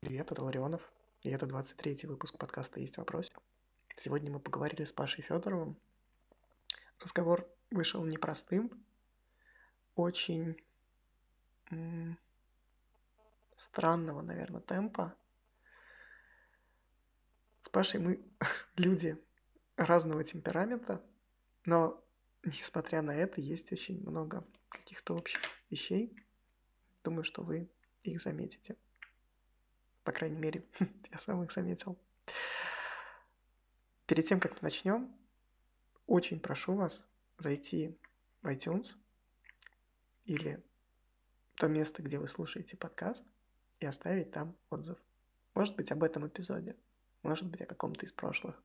Привет, это Ларионов, и это 23-й выпуск подкаста «Есть вопрос». Сегодня мы поговорили с Пашей Федоровым. Разговор вышел непростым, очень странного, наверное, темпа. С Пашей мы люди разного темперамента, но, несмотря на это, есть очень много каких-то общих вещей. Думаю, что вы их заметите. По крайней мере, я сам их заметил. Перед тем, как мы начнем, очень прошу вас зайти в iTunes или то место, где вы слушаете подкаст, и оставить там отзыв. Может быть, об этом эпизоде, может быть, о каком-то из прошлых.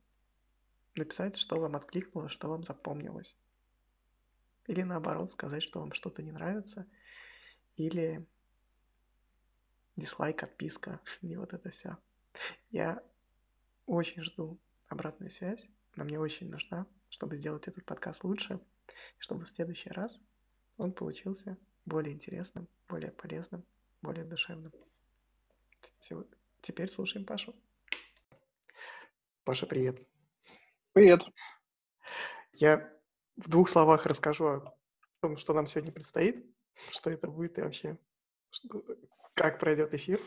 Написать, что вам откликнуло, что вам запомнилось. Или наоборот, сказать, что вам что-то не нравится, или дизлайк, отписка и вот это все. Я очень жду обратную связь. Она мне очень нужна, чтобы сделать этот подкаст лучше, чтобы в следующий раз он получился более интересным, более полезным, более душевным. Теперь слушаем Пашу. Паша, привет. Привет. Я в двух словах расскажу о том, что нам сегодня предстоит, что это будет и вообще как пройдет эфир.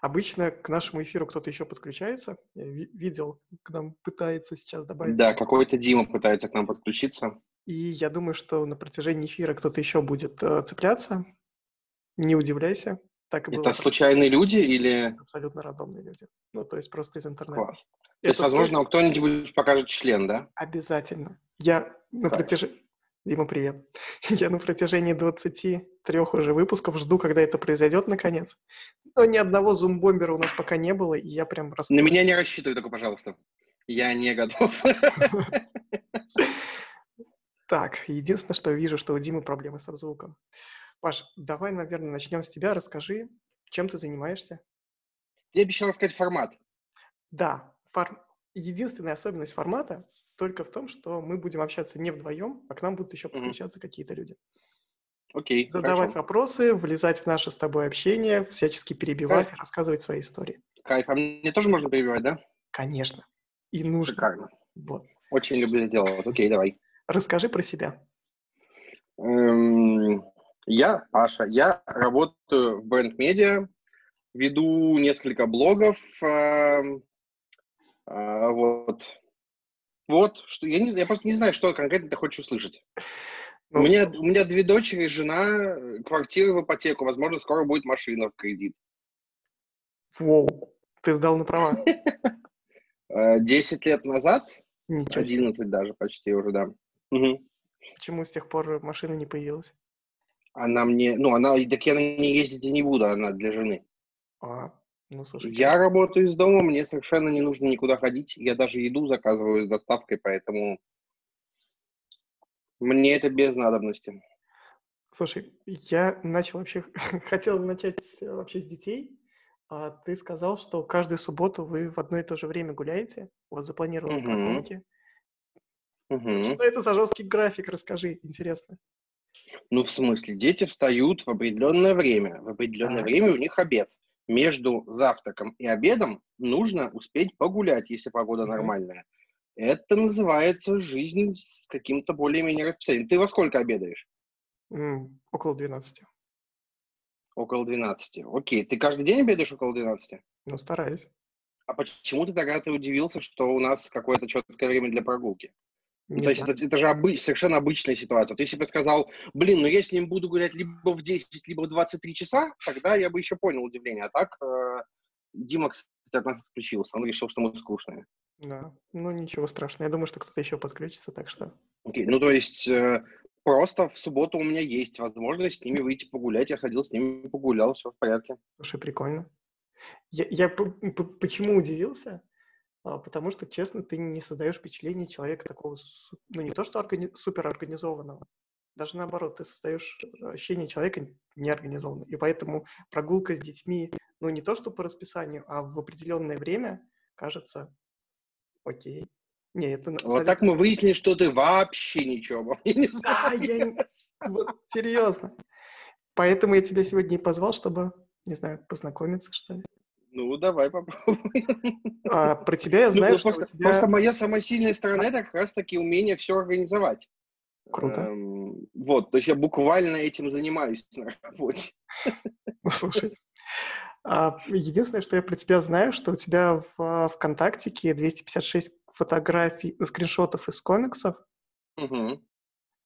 Обычно к нашему эфиру кто-то еще подключается. Я видел, к нам пытается сейчас добавить. Да, какой-то Дима пытается к нам подключиться. И я думаю, что на протяжении эфира кто-то еще будет э, цепляться. Не удивляйся. Так и Это было. случайные люди или... Абсолютно рандомные люди. Ну, то есть просто из интернета. Класс. Это то есть, возможно, кто-нибудь покажет член, да? Обязательно. Я на протяжении... Дима, привет. Я на протяжении 23 уже выпусков жду, когда это произойдет наконец. Но ни одного зум-бомбера у нас пока не было, и я прям расстроен. На меня не рассчитывай только, пожалуйста. Я не готов. Так, единственное, что вижу, что у Димы проблемы со звуком. Паш, давай, наверное, начнем с тебя. Расскажи, чем ты занимаешься? Я обещал рассказать формат. Да, фор... единственная особенность формата только в том, что мы будем общаться не вдвоем, а к нам будут еще подключаться mm-hmm. какие-то люди. Окей. Okay, Задавать хорошо. вопросы, влезать в наше с тобой общение, всячески перебивать, Кайф. рассказывать свои истории. Кайф. А мне тоже можно перебивать, да? Конечно. И нужно. Шикарно. Вот. Очень люблю это делать. Окей, давай. Расскажи про себя. Эм, я Паша. Я работаю в бренд медиа, веду несколько блогов. Эм, э, вот вот, что я не я просто не знаю, что конкретно ты хочешь услышать. Ну, у, меня, у меня две дочери, жена, квартира в ипотеку, возможно, скоро будет машина в кредит. Воу, ты сдал на права? Э, десять лет назад, одиннадцать даже почти уже, да. Почему с тех пор машина не появилась? Она мне, ну, она, так я на ней ездить и не буду, она для жены. А, ну, слушай, я работаю из дома, мне совершенно не нужно никуда ходить. Я даже еду заказываю с доставкой, поэтому мне это без надобности. Слушай, я начал вообще, хотел начать вообще с детей, а ты сказал, что каждую субботу вы в одно и то же время гуляете, у вас запланированы угу. прогулки. Угу. Что это за жесткий график, расскажи, интересно. Ну, в смысле, дети встают в определенное время, в определенное а. время у них обед между завтраком и обедом нужно успеть погулять, если погода mm-hmm. нормальная. Это называется жизнь с каким-то более-менее расписанием. Ты во сколько обедаешь? Mm, около 12. Около 12. Окей. Ты каждый день обедаешь около 12? Ну, стараюсь. А почему ты тогда ты удивился, что у нас какое-то четкое время для прогулки? Не То есть это, это же обы- совершенно обычная ситуация. Вот если бы сказал, блин, ну я с ним буду гулять либо в 10, либо в 23 часа, тогда я бы еще понял удивление. А так э, Дима, кстати, от нас отключился. Он решил, что мы скучные. Да, ну ничего страшного. Я думаю, что кто-то еще подключится, так что... Окей, ну то есть э, просто в субботу у меня есть возможность с ними выйти погулять. Я ходил с ними, погулял, все в порядке. Слушай, прикольно. Я, я почему удивился? А, потому что, честно, ты не создаешь впечатление человека такого, ну не то что органи- суперорганизованного, даже наоборот, ты создаешь ощущение человека неорганизованного. И поэтому прогулка с детьми, ну не то что по расписанию, а в определенное время кажется окей. Не, это абсолютно... Вот так мы выяснили, что ты вообще ничего обо мне не знаешь. Да, я... Вот, серьезно. Поэтому я тебя сегодня и позвал, чтобы, не знаю, познакомиться, что ли. Ну, давай попробуем. А, про тебя я Ну, знаю, ну, что просто, тебя... просто моя самая сильная сторона это как раз-таки умение все организовать. Круто. Эм, вот, то есть я буквально этим занимаюсь на работе. Ну, слушай, а, единственное, что я про тебя знаю, что у тебя в ВКонтактике 256 фотографий, скриншотов из комиксов. Мгм.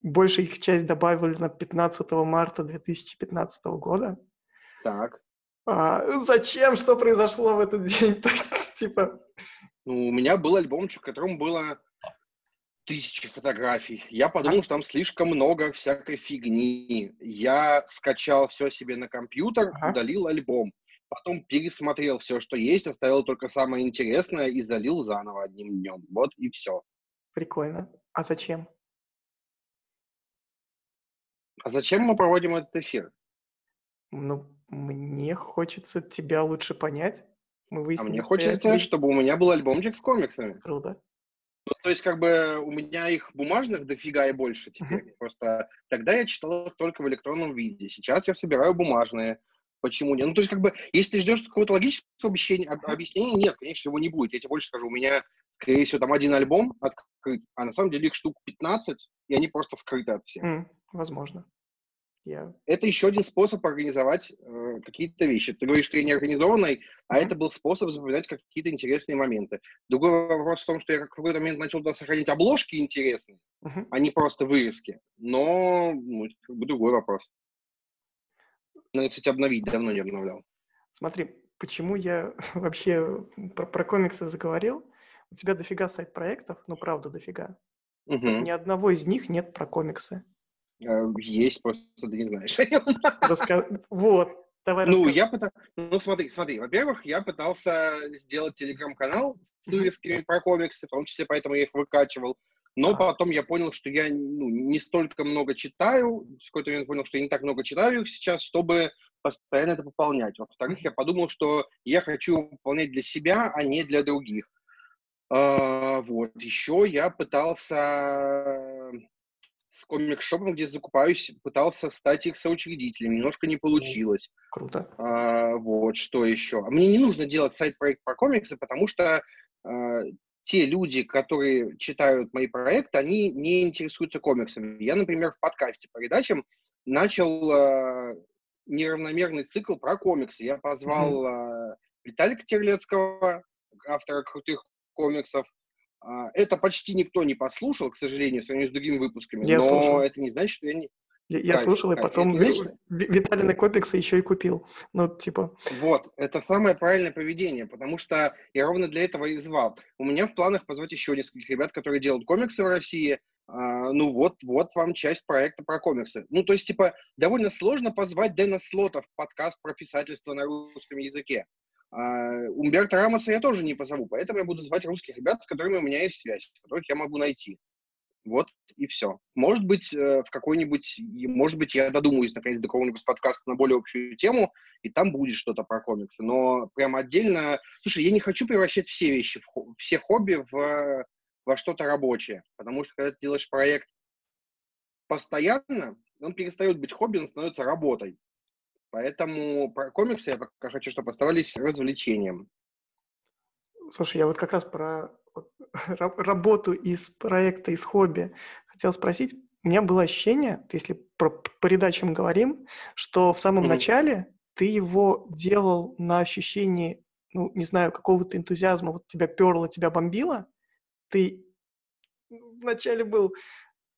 Больше их часть добавлена 15 марта 2015 года. Так. А, зачем? Что произошло в этот день? То есть, типа, Ну, у меня был альбомчик, в котором было тысячи фотографий. Я подумал, что там слишком много всякой фигни. Я скачал все себе на компьютер, Ага. удалил альбом. Потом пересмотрел все, что есть, оставил только самое интересное и залил заново одним днем. Вот и все. прикольно. А зачем? А зачем мы проводим этот эфир? Ну, мне хочется тебя лучше понять. Мы А выяснили, мне что я хочется, твои- чтобы у меня был альбомчик с комиксами. Круто. Ну, то есть, как бы, у меня их бумажных дофига и больше теперь. Просто тогда я читал их только в электронном виде. Сейчас я собираю бумажные. Почему нет? Ну, то есть, как бы, если ты ждешь какого-то логического объяснения, об- объяснения, нет, конечно, его не будет. Я тебе больше скажу, у меня, скорее всего, там один альбом открыт, а на самом деле их штук 15, и они просто скрыты от всех. М, возможно. Я... Это еще один способ организовать э, какие-то вещи. Ты говоришь, что я не организованный, а это был способ запоминать какие-то интересные моменты. Другой вопрос в том, что я как в какой-то момент начал туда сохранить обложки интересные, Мгм. а не просто вырезки. Но ну, как бы другой вопрос. Надо, кстати, обновить, давно не обновлял. Смотри, почему я вообще про, про комиксы заговорил? У тебя дофига сайт-проектов, ну, правда, дофига. Мгм. Ни одного из них нет про комиксы. Э, Есть, просто ты не знаешь о нем. Раска- Вот, давай Ну, расскажи. я пытался... Ну, смотри, смотри. Во-первых, я пытался сделать телеграм-канал с вырезками про комиксы, в том числе поэтому я их выкачивал. Но А. потом я понял, что я ну, не столько много читаю, в какой-то момент понял, что я не так много читаю их сейчас, чтобы постоянно это пополнять. Во-вторых, я подумал, что я хочу пополнять для себя, а не для других. А, вот. Еще я пытался с комик-шопом, где закупаюсь, пытался стать их соучредителем. Немножко не получилось. Круто. А, вот, что еще? А Мне не нужно делать сайт-проект про комиксы, потому что а, те люди, которые читают мои проекты, они не интересуются комиксами. Я, например, в подкасте по передачам начал а, неравномерный цикл про комиксы. Я позвал а, Виталика Терлецкого, автора крутых комиксов. А, Это почти никто не послушал, к сожалению, в сравнении с другими выпусками. Я но слушал. это не значит, что я не... Я, я слушал и потом значит, Ви- Виталины комиксы еще и купил. Ну, типа, Вот, это самое правильное поведение, потому что я ровно для этого и звал. У меня в планах позвать еще нескольких ребят, которые делают комиксы в России. А, ну вот, вот вам часть проекта про комиксы. Ну, то есть, типа, довольно сложно позвать Дэна Слота в подкаст про писательство на русском языке. А, Умберто Рамоса я тоже не позову, поэтому я буду звать русских ребят, с которыми у меня есть связь, которых я могу найти. Вот и все. Может быть, э, в какой-нибудь, может быть, я додумаюсь, наконец, до какого-нибудь подкаста на более общую тему, и там будет что-то про комиксы. Но прям отдельно... Слушай, я не хочу превращать все вещи, все хобби в, во что-то рабочее. Потому что, когда ты делаешь проект постоянно, он перестает быть хобби, он становится работой. Поэтому про комиксы я пока хочу, чтобы оставались развлечением. слушай, я вот как раз про вот работу из проекта, из хобби хотел спросить. У меня было ощущение, если про передачам говорим, что в самом Мгм. начале ты его делал на ощущении, ну, не знаю, какого-то энтузиазма, вот тебя перло, тебя бомбило. Ты вначале был,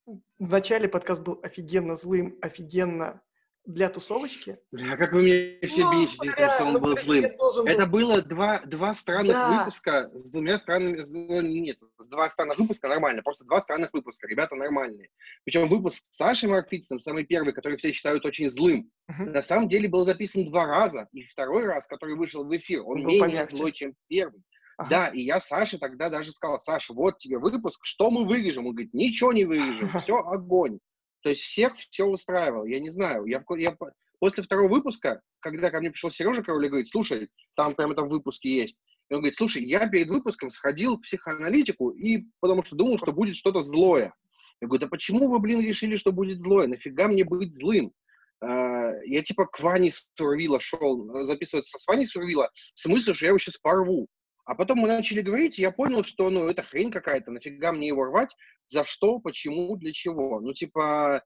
в начале подкаст был офигенно злым, офигенно для тусовочки. Бля, как вы меня все Ну, бесите, тем, что он ну, был злым. должен был- Это было два, два странных Да. выпуска с двумя странными... с- Нет, с два странных выпуска нормально, просто два странных выпуска, ребята нормальные. Причем выпуск с Сашей Маркфицем, самый первый, который все считают очень злым, Мгм. на самом деле был записан два раза, и второй раз, который вышел в эфир, он Он был менее помягче. злой, чем первый. Ага. Да, и я Саше тогда даже сказал, Саша, вот тебе выпуск, что мы вырежем? Он говорит, ничего не вырежем, все огонь. То есть всех все устраивало, я не знаю. Я, я по- после второго выпуска, когда ко мне пришел Сережа Король и говорит, слушай, там прям это в выпуске есть. И он говорит, слушай, я перед выпуском сходил в психоаналитику, и потому что думал, что будет что-то злое. Я говорю, да почему вы, блин, решили, что будет злое? Нафига мне быть злым? э, я типа к Ване Сурвила шел э, записываться с Ваней Сурвила, в смысле, что я его сейчас порву. А потом мы начали говорить, и я понял, что, ну, это хрень какая-то, нафига мне его рвать, за что, почему, для чего. Ну, типа,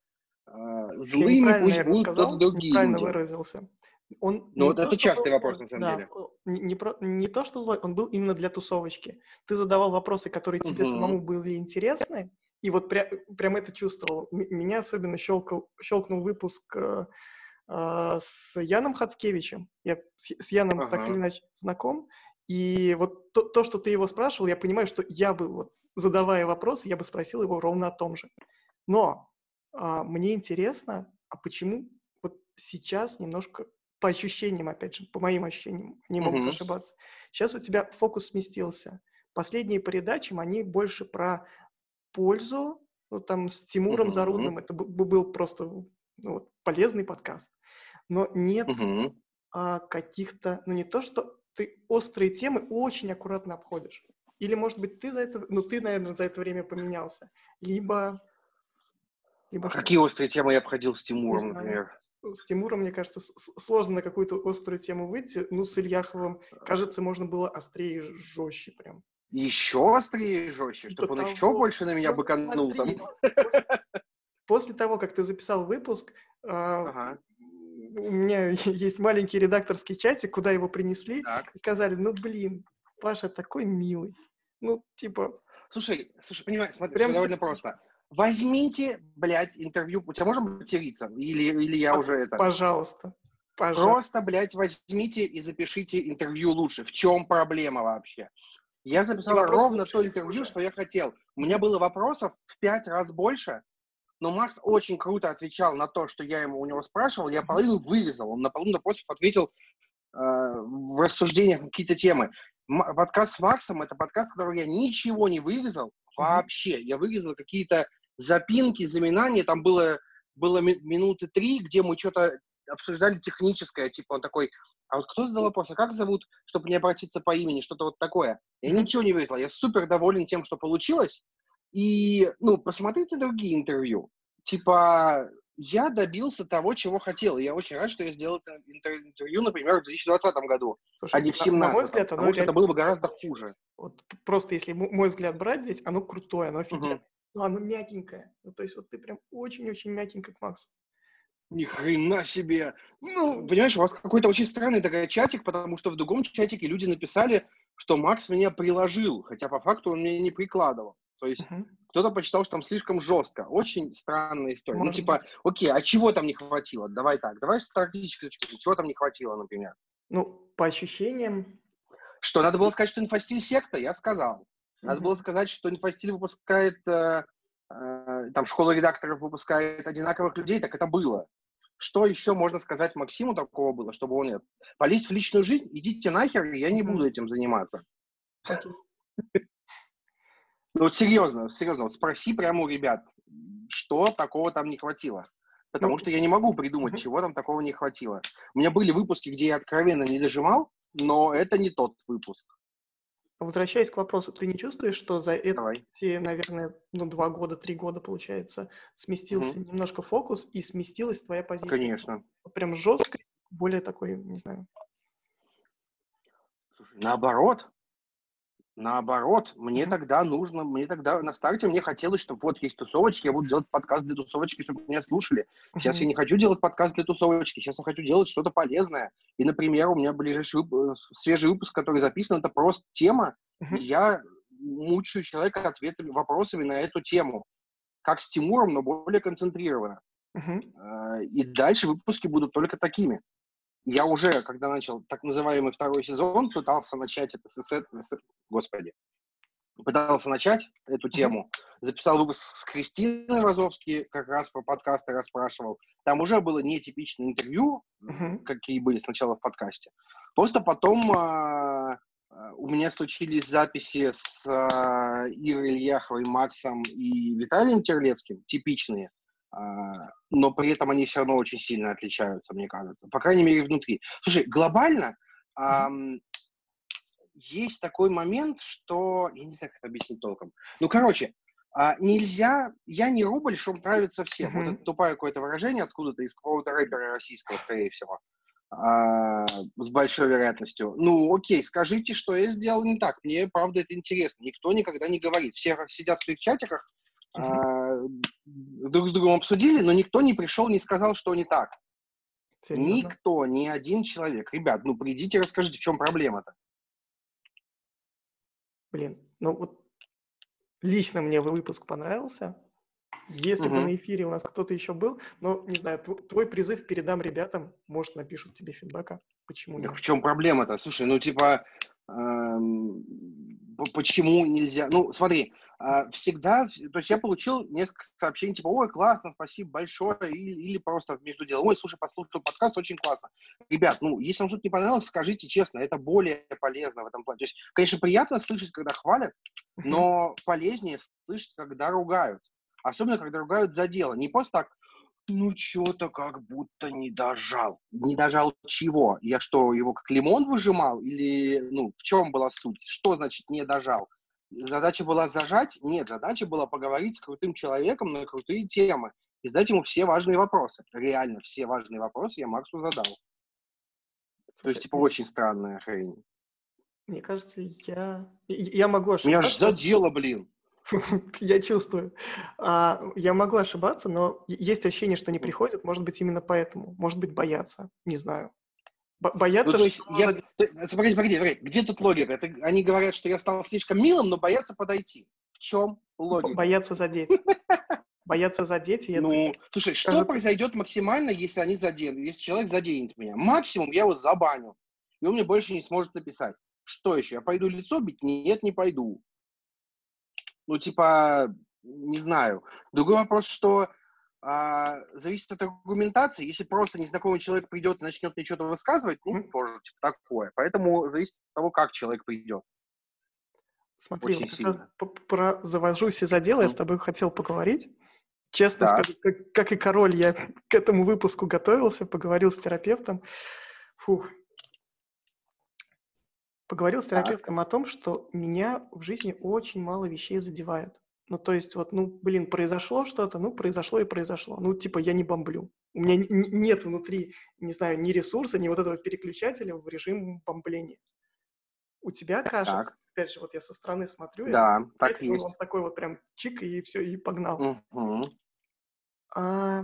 э, злыми пусть будут кто-то другие Правильно люди. выразился. Он Ну, вот то, это частый был вопрос, на самом да, деле. не, про- не то, что злой, он был именно для тусовочки. Ты задавал вопросы, которые тебе Мгм. самому были интересны, и вот пря- прям это чувствовал. Меня особенно щелкал, щелкнул выпуск э, э, с Яном Хацкевичем. Я с, с Яном так или Ага. иначе знаком, и вот то, то, что ты его спрашивал, я понимаю, что я бы, вот, задавая вопросы, я бы спросил его ровно о том же. Но а, мне интересно, а почему вот сейчас немножко по ощущениям, опять же, по моим ощущениям, они могут Мгм. ошибаться. Сейчас у тебя фокус сместился. Последние передачи, они больше про пользу. Ну, там с Тимуром Мгм. Зарудным это был просто ну, вот, полезный подкаст. Но нет Мгм. а, каких-то, ну не то, что ты острые темы очень аккуратно обходишь. Или, может быть, ты за это, ну ты, наверное, за это время поменялся. Либо, либо А какие острые темы я обходил с Тимуром, например? С Тимуром, мне кажется, сложно на какую-то острую тему выйти. Ну, с Ильяховым, кажется, можно было острее и жестче прям. Еще острее и жестче, До чтобы он еще того. больше на меня Ну, быканул там. смотри, после, после того, как ты записал выпуск, а, Ага, у меня есть маленький редакторский чатик, куда его принесли, так. и сказали, ну, блин, Паша такой милый. Ну, типа, Слушай, слушай, понимаешь, смотри, Прям довольно просто. Возьмите, блядь, интервью. У тебя можно материться? Или, или я уже это... пожалуйста, пожалуйста. Просто, блядь, возьмите и запишите интервью лучше. В чем проблема вообще? Я записал вопрос ровно то интервью, хуже? что я хотел. У меня было вопросов в пять раз больше, но Макс очень круто отвечал на то, что я ему у него спрашивал. Я половину вырезал. Он на половину вопросов ответил э, в рассуждениях на какие-то темы. Подкаст с Максом — это подкаст, в котором я ничего не вырезал вообще. Я вырезал какие-то запинки, заминания. Там было, было ми- минуты три, где мы что-то обсуждали техническое. Типа он такой, а вот кто задал вопрос, а как зовут, чтобы не обратиться по имени, что-то вот такое. Я ничего не вырезал. Я супер доволен тем, что получилось. И, ну, посмотрите другие интервью. Типа, я добился того, чего хотел. И я очень рад, что я сделал это интер- интервью, например, в 2020 году, Слушай, а не в на- на мой 2017. взгляд, оно потому что это было бы гораздо хуже. Вот просто если мо- мой взгляд брать здесь, оно крутое, оно офигенное. Но оно мягенькое. Ну, то есть вот ты прям очень-очень мягенько к Максу. Ни хрена себе. Ну, Понимаешь, у вас какой-то очень странный такой чатик, потому что в другом чатике люди написали, что Макс меня приложил, хотя по факту он меня не прикладывал. То есть мгм. Кто-то почитал, что там слишком жестко. Очень странная история. ну, типа, окей, а чего там не хватило? Давай так, давай с стратегической точки. Чего там не хватило, например? ну, по ощущениям, Что, надо было сказать, что инфостиль секта? Я сказал. Надо мгм. было сказать, что инфостиль выпускает, э, э, там, школа редакторов выпускает одинаковых людей, так это было. Что еще можно сказать Максиму такого было, чтобы он нет? Полезть в личную жизнь? Идите нахер, я не буду этим заниматься. Окей. Ну вот серьезно, серьезно, вот спроси прямо у ребят, что такого там не хватило. Потому Ну, что я не могу придумать, чего там такого не хватило. У меня были выпуски, где я откровенно не дожимал, но это не тот выпуск. Возвращаясь к вопросу, ты не чувствуешь, что за Давай. эти, наверное, ну, два года, три года, получается, сместился немножко фокус и сместилась твоя позиция? Конечно. Прям жестко, более такой, не знаю. Слушай, наоборот, наоборот, мне тогда нужно, мне тогда на старте мне хотелось, чтобы вот есть тусовочки, я буду делать подкаст для тусовочки, чтобы меня слушали. Сейчас я не хочу делать подкаст для тусовочки, сейчас я хочу делать что-то полезное. И, например, у меня ближайший вып- свежий выпуск, который записан, это просто тема, и я мучаю человека ответами, вопросами на эту тему. Как с Тимуром, но более концентрированно. Э, И дальше выпуски будут только такими. Я уже, когда начал так называемый второй сезон, пытался начать это с, с с- господи, пытался начать эту тему, записал выпуск с Кристиной Розовски, как раз про подкасты расспрашивал. Там уже было нетипичное интервью, какие были сначала в подкасте. Просто потом а, у меня случились записи с а, Ирой Ильяховой, Максом и Виталием Терлецким, типичные, но при этом они все равно очень сильно отличаются, мне кажется. По крайней мере, внутри. Слушай, глобально ам, есть такой момент, что... Я не знаю, как это объяснить толком. Ну, короче, А, нельзя, я не рубль, что нравится всем. Мгм. Вот это тупое какое-то выражение откуда-то из какого-то рэпера российского, скорее всего. А, с большой вероятностью. Ну, окей, скажите, что я сделал не так. Мне, правда, это интересно. Никто никогда не говорит. Все сидят в своих чатиках, а, друг с другом обсудили, но никто не пришел, не сказал, что не так. Серьезно? Никто, ни один человек. Ребят, ну придите, расскажите, в чем проблема-то. Блин, ну вот лично мне выпуск понравился. Если бы Мгм. на эфире у нас кто-то еще был, но, не знаю, тв- твой призыв передам ребятам, может, напишут тебе фидбэка. Почему Так нет? в чем проблема-то? Слушай, ну типа, эм, почему нельзя? Ну, смотри, всегда, в- то есть я получил несколько сообщений, типа, ой, классно, спасибо большое, или, или просто между делом, ой, слушай, послушал подкаст, очень классно. Ребят, ну, если вам что-то не понравилось, скажите честно, это более полезно в этом плане. То есть, конечно, приятно слышать, когда хвалят, но полезнее слышать, когда ругают. Особенно, когда ругают за дело. Не просто так, ну, что-то как будто не дожал. Не дожал чего? Я что, его как лимон выжимал? Или, ну, в чем была суть? Что значит не дожал? Задача была зажать? Нет, задача была поговорить с крутым человеком на крутые темы и задать ему все важные вопросы. Реально, все важные вопросы я Максу задал. То Слушай, есть, типа, очень странная хрень. мне кажется, я, я могу Меня аж ошибаться. задело, блин. Я чувствую. А, я могу ошибаться, но есть ощущение, что не приходят, может быть, именно поэтому. Может быть, боятся. Не знаю. Бо- Ну, боятся, есть, что я, погоди, погоди, погоди, где тут логика? Это, они говорят, что я стал слишком милым, но боятся подойти. В чем бо- логика? боятся задеть. Боятся задеть, и это Ну, слушай, что кажется- произойдет максимально, если они заденут, если человек заденет меня? Максимум я его забаню, и он мне больше не сможет написать. Что еще? Я пойду лицо бить? Нет, не пойду. Ну, типа, не знаю. Другой вопрос, что а, зависит от аргументации. Если просто незнакомый человек придет и начнет мне что-то высказывать, ну, тоже типа, такое. Поэтому зависит от того, как человек придет. Смотри, Очень вот п- про завожусь из-за дела я с тобой хотел поговорить. Честно Так. скажу, как, как и король, я к этому выпуску готовился, поговорил с терапевтом. Фух. Поговорил с Так. терапевтом о том, что меня в жизни очень мало вещей задевают. Ну, то есть, вот, ну, блин, произошло что-то, ну, произошло и произошло. Ну, типа, я не бомблю. У меня нет внутри, не знаю, ни ресурса, ни вот этого переключателя в режим бомбления. У тебя, кажется, Так. опять же, вот я со стороны смотрю, это Да, так переключатель, он, есть. он такой вот прям чик, и все, и погнал. Мгм. А,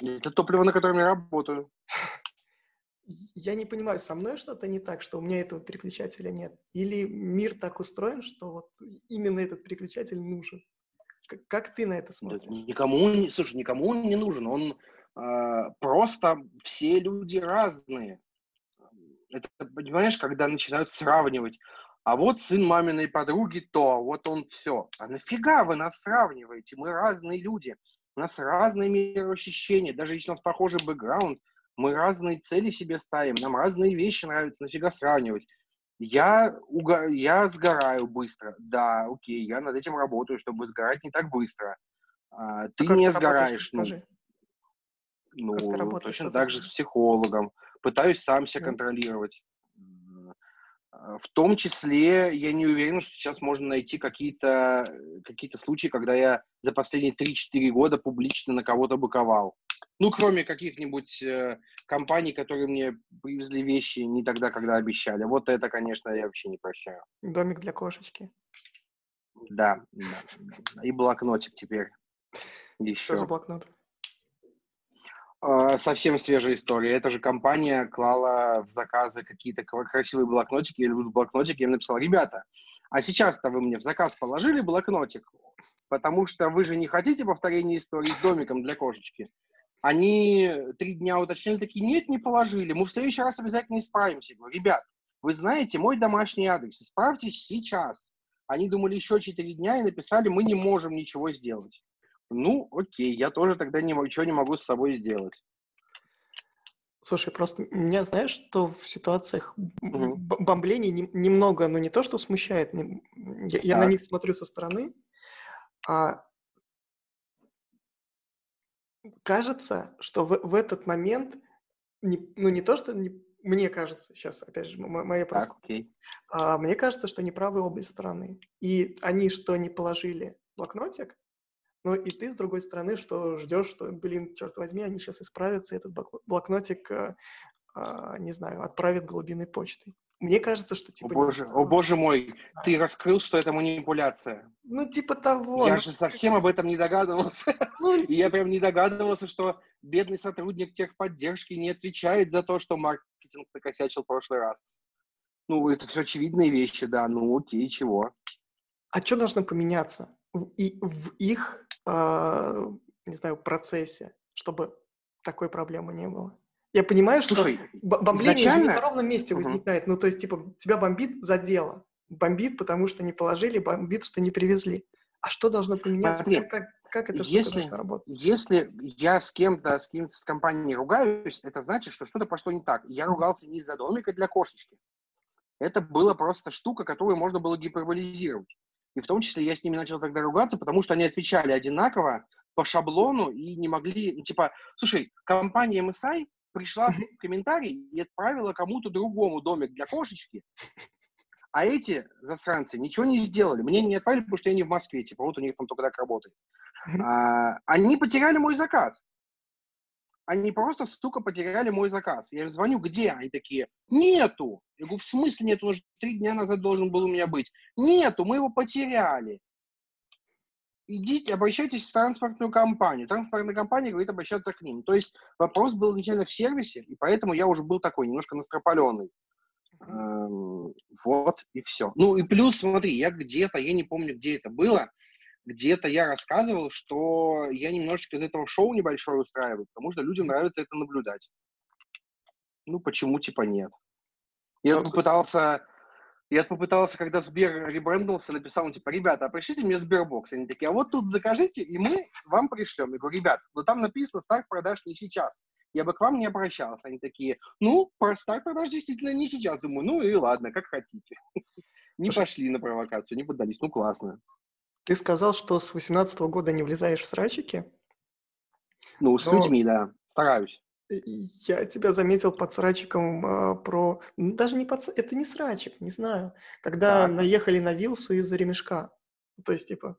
Это топливо, на котором я работаю. я не понимаю, со мной что-то не так, что у меня этого переключателя нет? Или мир так устроен, что вот именно этот переключатель нужен? Как, как ты на это смотришь? никому, слушай, никому он не нужен. Он а, просто все люди разные. Это, понимаешь, когда начинают сравнивать. А вот сын маминой подруги то, вот он все. А нафига вы нас сравниваете? Мы разные люди. У нас разные мироощущения. Даже если у нас похожий бэкграунд, мы разные цели себе ставим. Нам разные вещи нравятся. Нафига сравнивать? Я, уго- я сгораю быстро. Да, окей, я над этим работаю, чтобы сгорать не так быстро. А, ты как не сгораешь. Ну, расскажи. ну, ты работаешь, точно так же с психологом. Пытаюсь сам себя Мгм. контролировать. А, В том числе, я не уверен, что сейчас можно найти какие-то э, какие случаи, когда я за последние 3-4 года публично на кого-то быковал. Ну, кроме каких-нибудь э, компаний, которые мне привезли вещи не тогда, когда обещали. Вот это, конечно, я вообще не прощаю. Домик для кошечки. Да, да. И блокнотик теперь еще. Что за блокнот? А, Совсем свежая история. Эта же компания клала в заказы какие-то кра- красивые блокнотики. Я люблю блокнотики. Я им написал, ребята, а сейчас-то вы мне в заказ положили блокнотик, потому что вы же не хотите повторения истории с домиком для кошечки. Они три дня уточнили, такие, нет, не положили. Мы в следующий раз обязательно исправимся. Я говорю, ребят, вы знаете мой домашний адрес, исправьтесь сейчас. Они думали еще четыре дня и написали, мы не можем ничего сделать. Ну, окей, я тоже тогда не, ничего не могу с собой сделать. Слушай, просто меня, знаешь, что в ситуациях б- бомблений нем- немного, ну не то, что смущает, не- я, я на них смотрю со стороны, а кажется, что в, в этот момент, не- ну не то, что не- мне кажется, сейчас, опять же, моя просто, окей. а мне кажется, что неправы обе стороны. И они что не положили, блокнотик, ну и ты, с другой стороны, что ждешь, что, блин, черт возьми, они сейчас исправятся, этот блокнотик, э, э, не знаю, отправит голубиной почтой. Мне кажется, что типа... О боже, о боже мой, ты раскрыл, что это манипуляция. Ну, типа того. Я ну, же совсем об этом не догадывался. Ну, и я прям не догадывался, что бедный сотрудник техподдержки не отвечает за то, что маркетинг накосячил в прошлый раз. Ну, это все очевидные вещи, да. Ну, окей, чего. А что должно поменяться в, и, в их, э, не знаю, процессе, чтобы такой проблемы не было? Я понимаю, Слушай, что бомбление изначально... на ровном месте угу. возникает. Ну, то есть, типа, тебя бомбит за дело. Бомбит, потому что не положили, бомбит, что не привезли. А что должно поменяться? Смотри, как, как, как это если, должно работать? Если я с кем-то, с кем-то с компанией ругаюсь, это значит, что что-то пошло не так. Я ругался не из-за домика для кошечки. Это была просто штука, которую можно было гиперболизировать. И в том числе я с ними начал тогда ругаться, потому что они отвечали одинаково по шаблону и не могли, типа, слушай, компания MSI пришла комментарий и отправила кому-то другому домик для кошечки, а эти засранцы ничего не сделали. Мне не отправили, потому что я не в Москве, типа, вот у них там только так работает. А, они потеряли мой заказ. Они просто, сука, потеряли мой заказ. Я им звоню, где? Они такие, нету. Я говорю, в смысле нету? Он уже три дня назад должен был у меня быть. Нету, мы его потеряли идите, обращайтесь в транспортную компанию. Транспортная компания говорит обращаться к ним. То есть вопрос был изначально в сервисе, и поэтому я уже был такой немножко настропаленный. Эм, вот и все. Ну и плюс, смотри, я где-то, я не помню, где это было, где-то я рассказывал, что я немножечко из этого шоу небольшое устраиваю, потому что людям нравится это наблюдать. Ну, почему типа нет? Я попытался я попытался, когда Сбер ребренднулся, написал, типа, ребята, а пришлите мне Сбербокс. Они такие, а вот тут закажите, и мы вам пришлем. Я говорю, ребят, ну там написано старт продаж не сейчас. Я бы к вам не обращался. Они такие, ну, старт продаж действительно не сейчас. Думаю, ну и ладно, как хотите. Не пошли на провокацию, не поддались. Ну, классно. Ты сказал, что с 18 года не влезаешь в срачики? Ну, с людьми, да. Стараюсь. Я тебя заметил под срачиком а, про... Ну, даже не под... Это не срачик, не знаю. Когда так. наехали на Вилсу из-за ремешка. То есть, типа,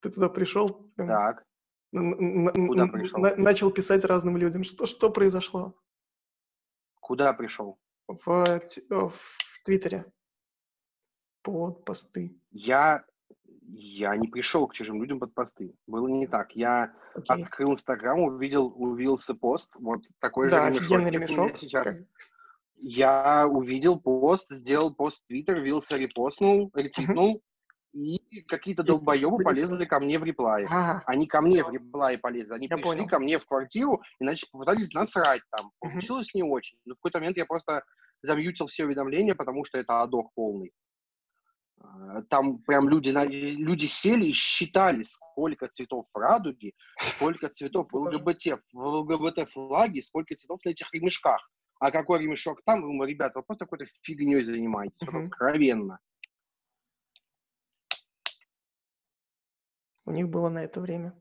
ты туда пришел... Так. Куда пришел? начал писать разным людям. Что, что произошло? Куда пришел? В, в Твиттере. Под посты. Я я не пришел к чужим людям под посты. Было не так. Я okay. открыл Инстаграм, увидел, увиделся пост, вот такой да, же ремешок, ремешок. сейчас. Как? Я увидел пост, сделал пост в Твиттер, вился, репостнул, ретвитнул, uh-huh. и какие-то долбоебы полезли ко мне в реплай. Ага. Они ко мне в реплай полезли. Они я пришли понял. ко мне в квартиру и начали попытались насрать там. Получилось не очень. Но в какой-то момент я просто замьютил все уведомления, потому что это адок полный. А, там прям люди, люди сели и считали, сколько цветов в радуге, сколько цветов в ЛГБТ, в ЛГБТ-флаге, сколько цветов на этих ремешках. А какой ремешок там? Думаю, ребята, вы просто какой-то фигней занимаетесь, uh-huh. откровенно. У них было на это время.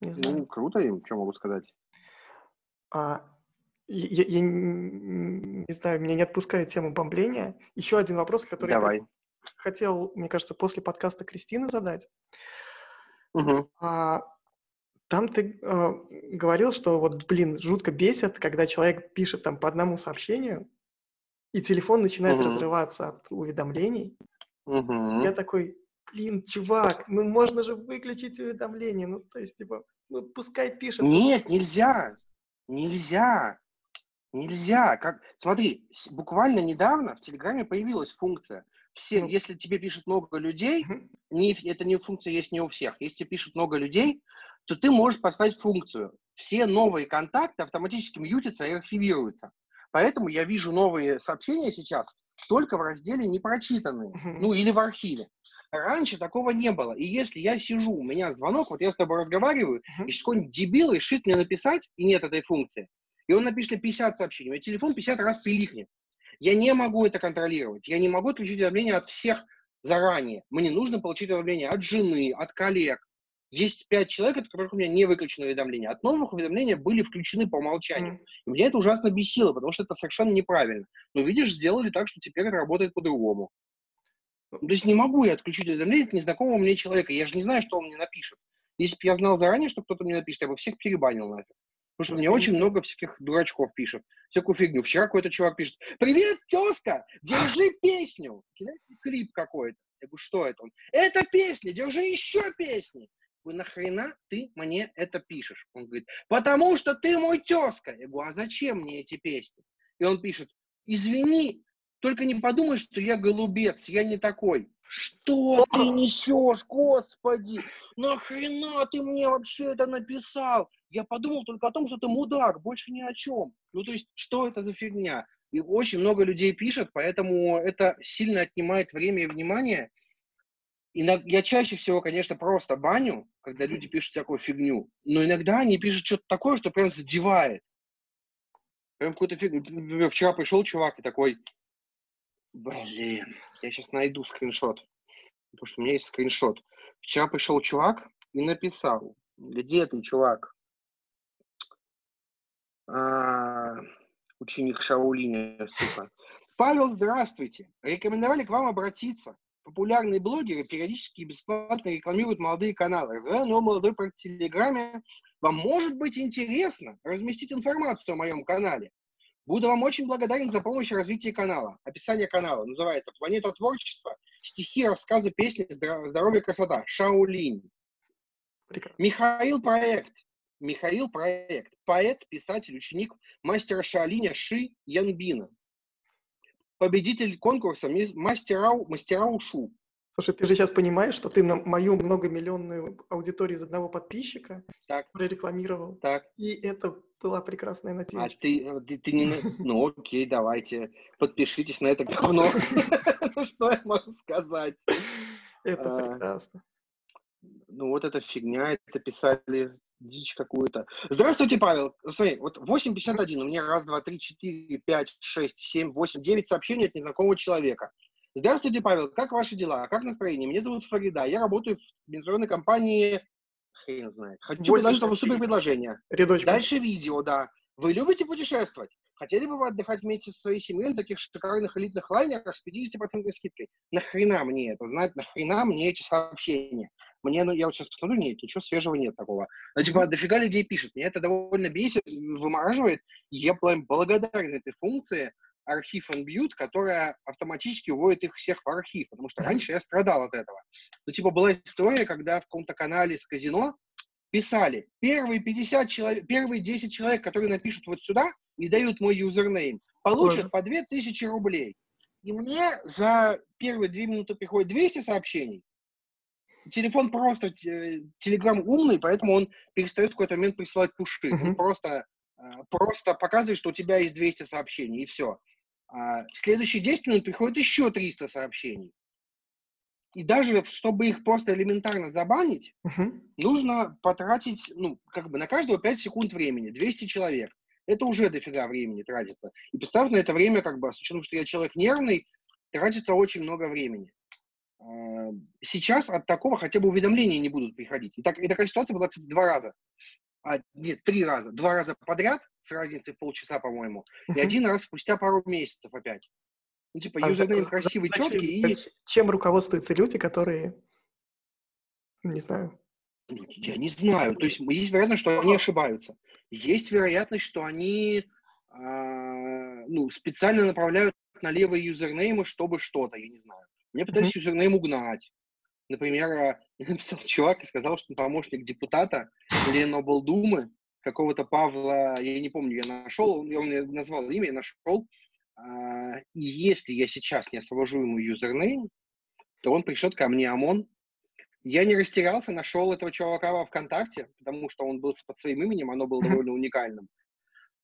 Не знаю. Ну, круто им, что могу сказать. А, я, я не знаю, меня не отпускает тема бомбления. Еще один вопрос, который Давай. я хотел, мне кажется, после подкаста Кристины задать. Угу. А, там ты э, говорил, что вот, блин, жутко бесит, когда человек пишет там по одному сообщению, и телефон начинает угу. разрываться от уведомлений. Угу. Я такой, блин, чувак, ну можно же выключить уведомления. Ну, то есть, типа, ну пускай пишет. Нет, пускай... нельзя. Нельзя. Нельзя. Как... Смотри, буквально недавно в Телеграме появилась функция. Все, ну. если тебе пишет много людей, не, это не функция есть не у всех. Если тебе пишет много людей, то ты можешь поставить функцию. Все новые контакты автоматически мьютятся и архивируются. Поэтому я вижу новые сообщения сейчас только в разделе непрочитанные, ну или в архиве. Раньше такого не было. И если я сижу, у меня звонок, вот я с тобой разговариваю, uh-huh. и какой-нибудь дебил решит мне написать, и нет этой функции, и он напишет 50 сообщений, у меня телефон 50 раз пиликнет. Я не могу это контролировать. Я не могу отключить уведомления от всех заранее. Мне нужно получить уведомления от жены, от коллег. Есть пять человек, от которых у меня не выключено уведомления. От новых уведомления были включены по умолчанию. И меня это ужасно бесило, потому что это совершенно неправильно. Но видишь, сделали так, что теперь это работает по-другому. Ну, то есть не могу я отключить уведомления от незнакомого мне человека. Я же не знаю, что он мне напишет. Если бы я знал заранее, что кто-то мне напишет, я бы всех перебанил нафиг. Потому что мне очень много всяких дурачков пишет. Всякую фигню. Вчера какой-то чувак пишет, привет, тезка, держи песню. Кидает клип какой-то. Я говорю, что это? Он, это песня, держи еще песни. Вы нахрена ты мне это пишешь? Он говорит, потому что ты мой тезка. Я говорю, а зачем мне эти песни? И он пишет, извини, только не подумай, что я голубец, я не такой. Что ты несешь, господи? Нахрена ты мне вообще это написал? Я подумал только о том, что ты мудак, больше ни о чем. Ну, то есть, что это за фигня? И очень много людей пишет, поэтому это сильно отнимает время и внимание. И я чаще всего, конечно, просто баню, когда люди пишут всякую фигню. Но иногда они пишут что-то такое, что прям задевает. Прям какую-то фигню. Вчера пришел чувак и такой, блин, я сейчас найду скриншот. Потому что у меня есть скриншот. Вчера пришел чувак и написал, где ты, чувак? А, ученик Шаулиня, сука. Павел, здравствуйте. Рекомендовали к вам обратиться. Популярные блогеры периодически бесплатно рекламируют молодые каналы. Развиваю новый молодой проект в Телеграме. Вам может быть интересно разместить информацию о моем канале. Буду вам очень благодарен за помощь в развитии канала. Описание канала называется «Планета творчества. Стихи, рассказы, песни, здоровье, красота. Шаолинь». Прекрасно. Михаил Проект. Михаил Проект. Поэт, писатель, ученик мастера Шаолиня Ши Янбина. Победитель конкурса мастера, мастера Ушу. Слушай, ты же сейчас понимаешь, что ты на мою многомиллионную аудиторию из одного подписчика так. прорекламировал. Так. И это была прекрасная натяжка. А ты, ты, ты не... Ну окей, давайте, подпишитесь на это говно. Что я могу сказать? Это а, прекрасно. Ну вот эта фигня, это писали дичь какую-то. Здравствуйте, Павел. Смотри, вот 8.51, у меня раз, два, три, четыре, пять, шесть, семь, восемь, девять сообщений от незнакомого человека. Здравствуйте, Павел, как ваши дела? Как настроение? Меня зовут Фарида, я работаю в международной компании хрен знает. Хочу предложить вам супер предложение. Рядочка. Дальше видео, да. Вы любите путешествовать? Хотели бы вы отдыхать вместе со своей семьей на таких шикарных элитных лайнерах с 50% скидкой? Нахрена мне это знать? Нахрена мне эти сообщения? Мне, ну, я вот сейчас посмотрю, нет, ничего свежего нет такого. Ну, типа, дофига людей пишет. Меня это довольно бесит, вымораживает. И я благодарен этой функции, архив Unmute, которая автоматически уводит их всех в архив, потому что раньше я страдал от этого. Ну, типа, была история, когда в каком-то канале с казино писали, первые 50 человек, первые 10 человек, которые напишут вот сюда и дают мой юзернейм, получат по 2000 рублей. И мне за первые две минуты приходит 200 сообщений. Телефон просто, телеграм умный, поэтому он перестает в какой-то момент присылать пуши. Он просто, просто показывает, что у тебя есть 200 сообщений, и все. А в следующие 10 минут приходит еще 300 сообщений. И даже, чтобы их просто элементарно забанить, uh-huh. нужно потратить, ну, как бы на каждого 5 секунд времени, 200 человек. Это уже дофига времени тратится. И представь на это время, как бы, с учетом, что я человек нервный, тратится очень много времени. А, сейчас от такого хотя бы уведомления не будут приходить. И, так, и такая ситуация была кстати, два раза а, нет, три раза, два раза подряд с разницей в полчаса, по-моему, и один раз спустя пару месяцев опять. Ну, типа, а username красивый, зачем, четкий. И... Чем руководствуются люди, которые, не знаю. Ну, я не знаю. То есть есть вероятность, что они ошибаются. Есть вероятность, что они а, ну, специально направляют на левые username ы, чтобы что-то, я не знаю. Мне пытались mm-hmm. username угнать. Например, написал чувак и сказал, что помощник депутата Леноблдумы, какого-то Павла, я не помню, я нашел, он мне назвал имя, я нашел. А, и если я сейчас не освобожу ему юзернейм, то он пришлет ко мне ОМОН. Я не растерялся, нашел этого чувака во ВКонтакте, потому что он был под своим именем, оно было довольно уникальным.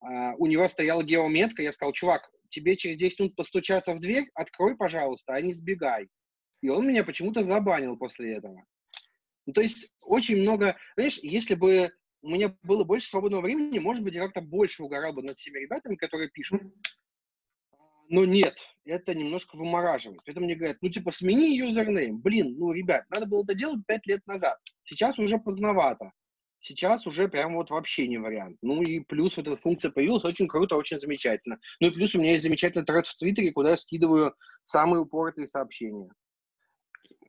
А, у него стояла геометка, я сказал, чувак, тебе через 10 минут постучаться в дверь, открой, пожалуйста, а не сбегай. И он меня почему-то забанил после этого. Ну, то есть очень много, знаешь, если бы у меня было больше свободного времени, может быть, я как-то больше угорал бы над всеми ребятами, которые пишут. Но нет, это немножко вымораживает. Это мне говорят, ну, типа, смени юзернейм. Блин, ну, ребят, надо было это делать пять лет назад. Сейчас уже поздновато. Сейчас уже прям вот вообще не вариант. Ну и плюс вот эта функция появилась, очень круто, очень замечательно. Ну и плюс у меня есть замечательный тред в Твиттере, куда я скидываю самые упоротые сообщения.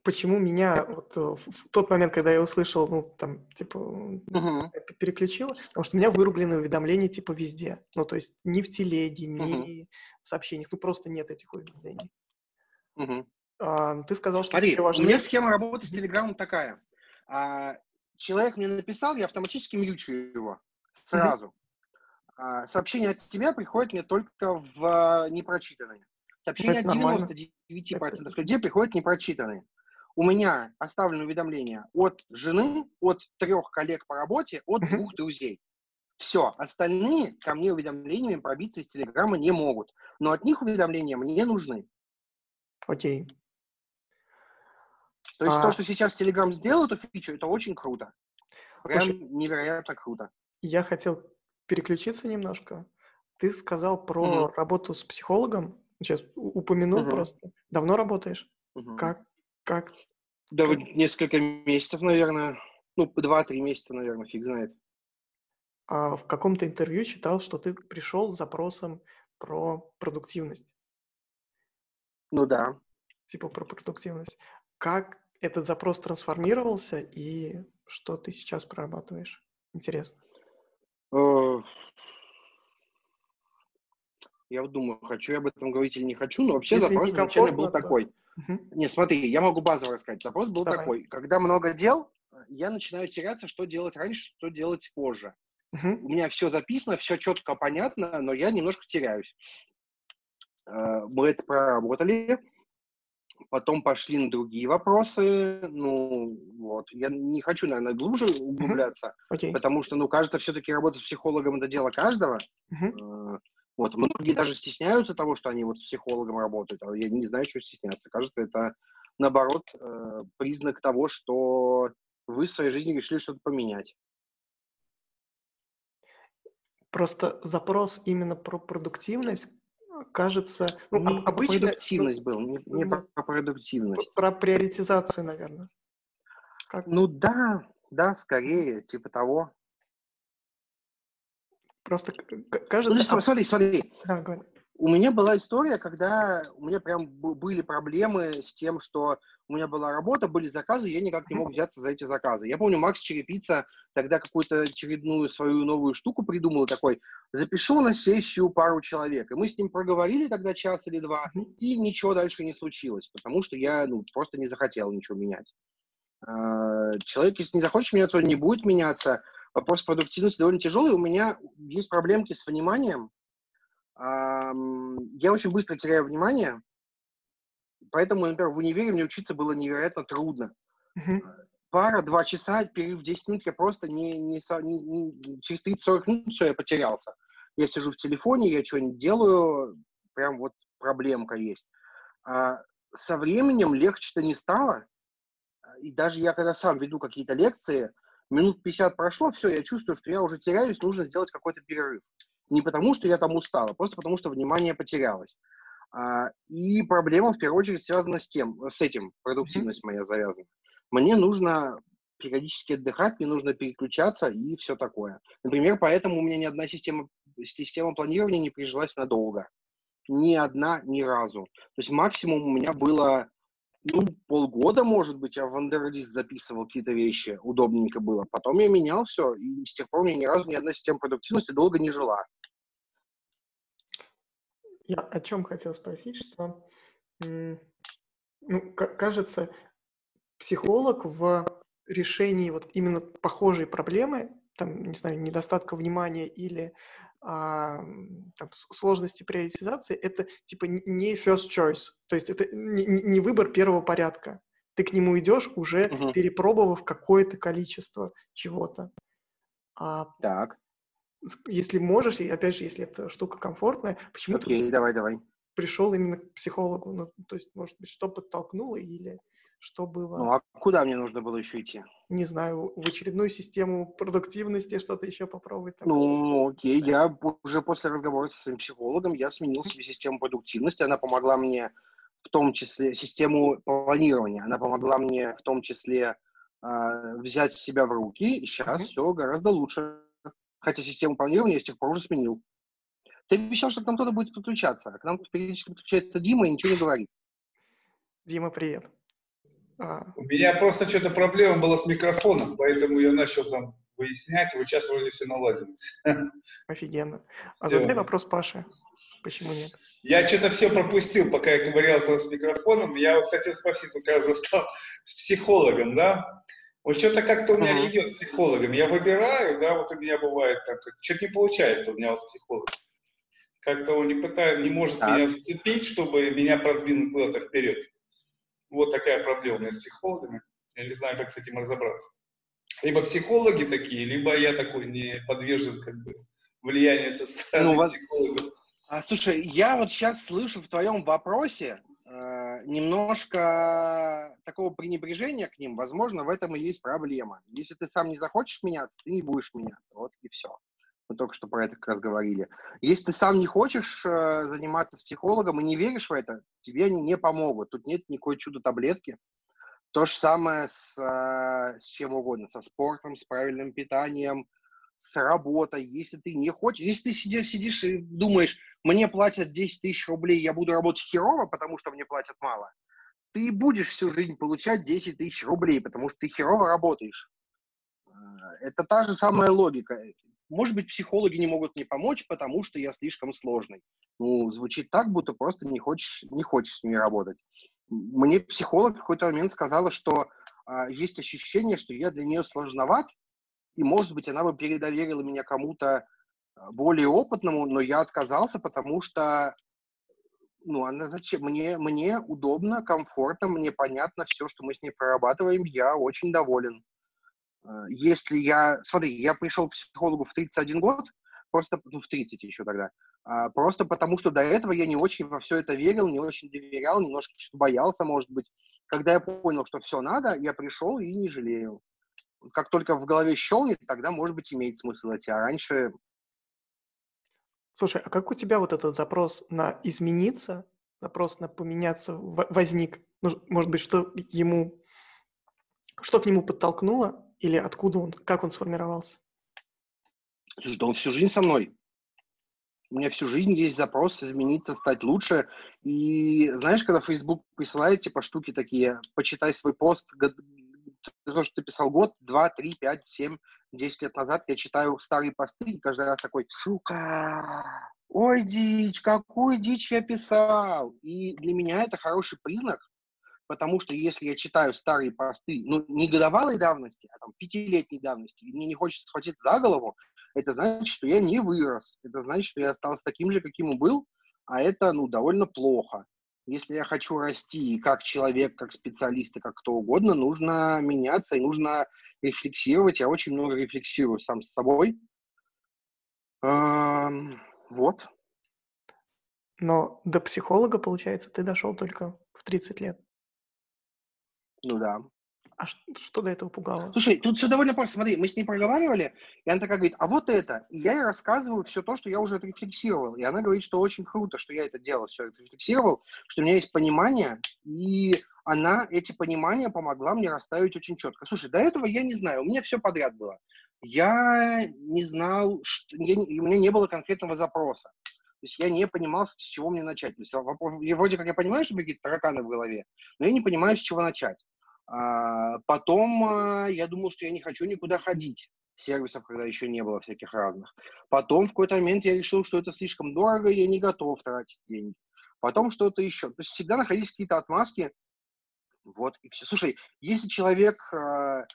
Почему меня вот э, в тот момент, когда я услышал, ну, там, типа, угу. переключило, потому что у меня вырублены уведомления, типа, везде. Ну, то есть ни в телеге, ни угу. в сообщениях, ну, просто нет этих уведомлений. Угу. А, ты сказал, что Смотри, тебе важны... у меня схема работы с Телеграмом такая. А, человек мне написал, я автоматически мьючу его сразу. Угу. А, сообщение от тебя приходит мне только в а, непрочитанные. Сообщения от 99% это... людей приходят непрочитанные. У меня оставлено уведомление от жены, от трех коллег по работе, от двух друзей. Все, остальные ко мне уведомлениями пробиться из Телеграма не могут. Но от них уведомления мне нужны. Окей. Okay. То есть а... то, что сейчас Телеграм сделал, эту фичу, это очень круто. Прям Слушай, невероятно круто. Я хотел переключиться немножко. Ты сказал про угу. работу с психологом. Сейчас упомянул угу. просто. Давно работаешь? Угу. Как? Как? Да, несколько месяцев, наверное. Ну, два-три месяца, наверное, фиг знает. А в каком-то интервью читал, что ты пришел с запросом про продуктивность. Ну да. Типа про продуктивность. Как этот запрос трансформировался и что ты сейчас прорабатываешь? Интересно. Э, я вот думаю, хочу я об этом говорить или не хочу, но вообще Если запрос изначально был то... такой. Угу. Не, смотри, я могу базово рассказать. Запрос был Давай. такой. Когда много дел, я начинаю теряться, что делать раньше, что делать позже. Угу. У меня все записано, все четко понятно, но я немножко теряюсь. Э, мы это проработали. Потом пошли на другие вопросы. Ну, вот. Я не хочу, наверное, глубже углубляться, okay. потому что, ну, кажется, все-таки работа с психологом – это дело каждого. Uh-huh. Вот. Многие даже стесняются того, что они вот с психологом работают. А я не знаю, что стесняться. Кажется, это, наоборот, э, признак того, что вы в своей жизни решили что-то поменять. Просто запрос именно про продуктивность кажется, ну, не обычно... продуктивность ну, был, не, не ну, про продуктивность. Про приоритизацию, наверное. Как? Ну да, да, скорее, типа того. Просто кажется... Ну, смотри, смотри. Да, говори у меня была история, когда у меня прям были проблемы с тем, что у меня была работа, были заказы, я никак не мог взяться за эти заказы. Я помню, Макс Черепица тогда какую-то очередную свою новую штуку придумал, такой, запишу на сессию пару человек. И мы с ним проговорили тогда час или два, и ничего дальше не случилось, потому что я ну, просто не захотел ничего менять. А, человек, если не захочет меняться, он не будет меняться. Вопрос продуктивности довольно тяжелый. У меня есть проблемки с вниманием, я очень быстро теряю внимание, поэтому, например, в универе мне учиться было невероятно трудно. Uh-huh. Пара, два часа, перерыв 10 минут, я просто не, не, не, не через 30-40 минут все, я потерялся. Я сижу в телефоне, я что-нибудь делаю, прям вот проблемка есть. А со временем легче-то не стало. И даже я, когда сам веду какие-то лекции, минут 50 прошло, все, я чувствую, что я уже теряюсь, нужно сделать какой-то перерыв. Не потому, что я там устала, просто потому, что внимание потерялось. А, и проблема, в первую очередь, связана с тем, с этим, продуктивность моя завязана. Мне нужно периодически отдыхать, мне нужно переключаться и все такое. Например, поэтому у меня ни одна система, система планирования не прижилась надолго. Ни одна, ни разу. То есть максимум у меня было ну, полгода, может быть, я в Вандерлист записывал какие-то вещи, удобненько было. Потом я менял все, и с тех пор у меня ни разу ни одна система продуктивности долго не жила. Я о чем хотел спросить, что, ну, кажется, психолог в решении вот именно похожей проблемы, там, не знаю, недостатка внимания или а, там, сложности приоритизации, это типа не first choice, то есть это не, не выбор первого порядка. Ты к нему идешь уже угу. перепробовав какое-то количество чего-то. А так если можешь, и опять же, если эта штука комфортная, почему Окей, ты давай, давай. пришел именно к психологу? Ну, то есть, может быть, что подтолкнуло или что было? Ну, а куда мне нужно было еще идти? Не знаю, в очередную систему продуктивности что-то еще попробовать. Там. Ну, окей, я уже после разговора со своим психологом, я сменил себе систему продуктивности, она помогла мне в том числе систему планирования, она помогла мне в том числе э, взять себя в руки, и сейчас mm-hmm. все гораздо лучше. Хотя систему планирования я с тех пор уже сменил. Ты обещал, что к нам кто-то будет подключаться. А к нам периодически подключается Дима и ничего не говорит. Дима, привет. А... У меня просто что-то проблема была с микрофоном, поэтому я начал там выяснять, вот сейчас вроде все наладилось. Офигенно. А все. задай вопрос Паше. Почему нет? Я что-то все пропустил, пока я ковырял с микрофоном. Я вот хотел спросить, вот когда застал с психологом, да? Вот что-то как-то у меня uh-huh. идет с психологом. Я выбираю, да, вот у меня бывает так, что-то не получается у меня вот с психологом. Как-то он не пытает, не может так. меня зацепить, чтобы меня продвинуть куда-то вперед. Вот такая проблема у меня с психологами. Я не знаю, как с этим разобраться. Либо психологи такие, либо я такой не подвержен как бы влиянию со стороны ну, психологов. А, слушай, я вот сейчас слышу в твоем вопросе э, немножко такого пренебрежения к ним. Возможно, в этом и есть проблема. Если ты сам не захочешь меняться, ты не будешь меняться. Вот и все. Мы только что про это как раз говорили. Если ты сам не хочешь э, заниматься с психологом и не веришь в это, тебе они не помогут. Тут нет никакой чудо-таблетки. То же самое с, э, с чем угодно, со спортом, с правильным питанием, с работой. Если ты не хочешь, если ты сидишь, сидишь и думаешь, мне платят 10 тысяч рублей, я буду работать херово, потому что мне платят мало, ты будешь всю жизнь получать 10 тысяч рублей, потому что ты херово работаешь. Э, это та же самая логика. Может быть, психологи не могут мне помочь, потому что я слишком сложный. Ну, звучит так, будто просто не хочешь, не хочешь с ними работать. Мне психолог в какой-то момент сказала, что а, есть ощущение, что я для нее сложноват, и, может быть, она бы передоверила меня кому-то а, более опытному, но я отказался, потому что ну, она зачем? Мне, мне удобно, комфортно, мне понятно все, что мы с ней прорабатываем, я очень доволен. А, если я... Смотри, я пришел к психологу в 31 год, просто, ну, в 30 еще тогда, а, просто потому что до этого я не очень во все это верил, не очень доверял, немножко что боялся, может быть. Когда я понял, что все надо, я пришел и не жалею. Как только в голове щелнет, тогда, может быть, имеет смысл идти, а раньше... Слушай, а как у тебя вот этот запрос на измениться, запрос на поменяться возник? Может быть, что ему, что к нему подтолкнуло, или откуда он, как он сформировался? Слушай, да он всю жизнь со мной. У меня всю жизнь есть запрос измениться, стать лучше. И знаешь, когда Facebook присылает типа штуки такие, почитай свой пост, то, что ты писал год, два, три, пять, семь, десять лет назад, я читаю старые посты, и каждый раз такой, сука, ой, дичь, какую дичь я писал. И для меня это хороший признак, потому что если я читаю старые посты, ну, не годовалой давности, а там пятилетней давности, и мне не хочется схватиться за голову, это значит, что я не вырос. Это значит, что я остался таким же, каким и был, а это, ну, довольно плохо. Если я хочу расти как человек, как специалист и как кто угодно, нужно меняться и нужно рефлексировать. Я очень много рефлексирую сам с собой. Вот. Но до психолога, получается, ты дошел только в 30 лет. Ну да. А что до этого пугало? Слушай, тут все довольно просто. Смотри, мы с ней проговаривали, и она такая говорит, а вот это. И я ей рассказываю все то, что я уже отрефлексировал. И она говорит, что очень круто, что я это делал, все отрефлексировал, что у меня есть понимание, и она эти понимания помогла мне расставить очень четко. Слушай, до этого я не знаю, у меня все подряд было. Я не знал, что, я, у меня не было конкретного запроса. То есть я не понимал, с чего мне начать. То есть, вроде как я понимаю, что какие-то тараканы в голове, но я не понимаю, с чего начать. А, потом а, я думал, что я не хочу никуда ходить сервисов, когда еще не было всяких разных. Потом в какой-то момент я решил, что это слишком дорого, я не готов тратить деньги. Потом что-то еще. То есть всегда находились какие-то отмазки. Вот, и все. Слушай, если человек, а,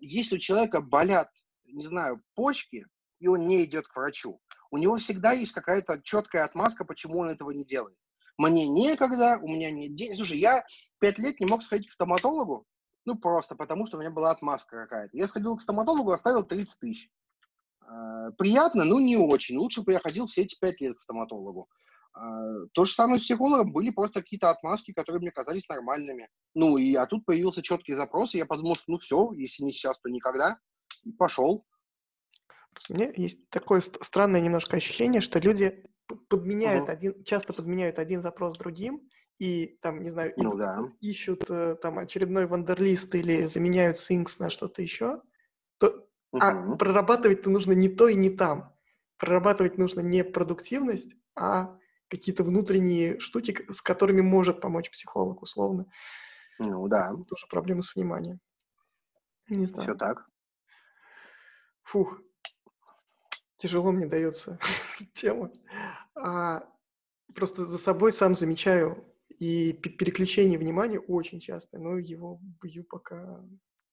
если у человека болят, не знаю, почки, и он не идет к врачу, у него всегда есть какая-то четкая отмазка, почему он этого не делает. Мне некогда, у меня нет денег. Слушай, я пять лет не мог сходить к стоматологу, ну, просто потому, что у меня была отмазка какая-то. Я сходил к стоматологу, оставил 30 тысяч. А, приятно, но не очень. Лучше бы я ходил все эти пять лет к стоматологу. А, то же самое с психологом. Были просто какие-то отмазки, которые мне казались нормальными. Ну, и, а тут появился четкий запрос, и я подумал, что ну все, если не сейчас, то никогда. И пошел. У меня есть такое странное немножко ощущение, что люди подменяют угу. один, часто подменяют один запрос другим, и там, не знаю, ну, да. ищут э, там очередной вандерлист или заменяют Things на что-то еще, то угу. а прорабатывать-то нужно не то и не там. Прорабатывать нужно не продуктивность, а какие-то внутренние штуки, с которыми может помочь психолог, условно. Ну да, Тоже проблемы с вниманием. Не все знаю. так. Фух, тяжело мне дается тема. А, просто за собой сам замечаю и пе- переключение внимания очень часто, но его бью пока,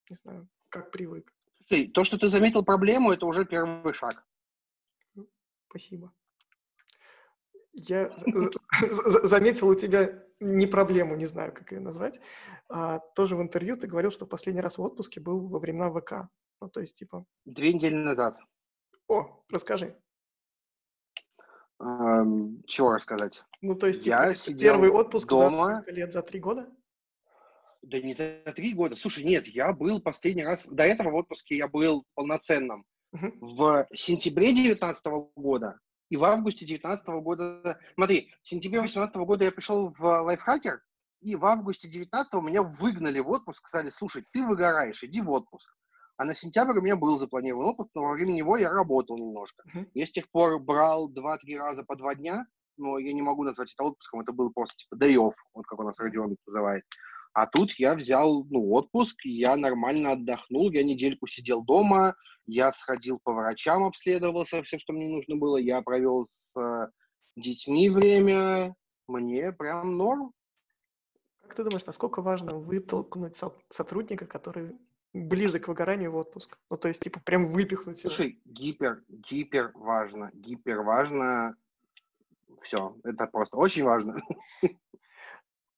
не знаю, как привык. Слушай, то, что ты заметил проблему, это уже первый шаг. Спасибо. Я за- за- за- заметил у тебя не проблему, не знаю, как ее назвать. А, тоже в интервью ты говорил, что последний раз в отпуске был во времена ВК. Ну, то есть, типа, Две недели назад. о, расскажи. Эм, чего рассказать? Ну, то есть, Я типа, сидел первый отпуск за дома. сколько лет? За три года? Да не за три года. Слушай, нет, я был последний раз... До этого в отпуске я был полноценным Мгм. в сентябре 2019 года и в августе 2019 года... Смотри, в сентябре 2018 года я пришел в лайфхакер, и в августе 2019 меня выгнали в отпуск, сказали, слушай, ты выгораешь, иди в отпуск. А на сентябрь у меня был запланирован отпуск, но во время него я работал немножко. Мгм. Я с тех пор брал 2-3 раза по два дня, но я не могу назвать это отпуском, это был просто типа off, вот как у нас Родион называет. А тут я взял ну, отпуск, я нормально отдохнул, я недельку сидел дома, я сходил по врачам, обследовался, все, что мне нужно было, я провел с детьми время, мне прям норм. Как ты думаешь, насколько важно вытолкнуть со- сотрудника, который близок к выгоранию в отпуск? Ну, то есть, типа, прям выпихнуть его. Слушай, гипер, гипер важно, гипер важно, все, это просто очень важно.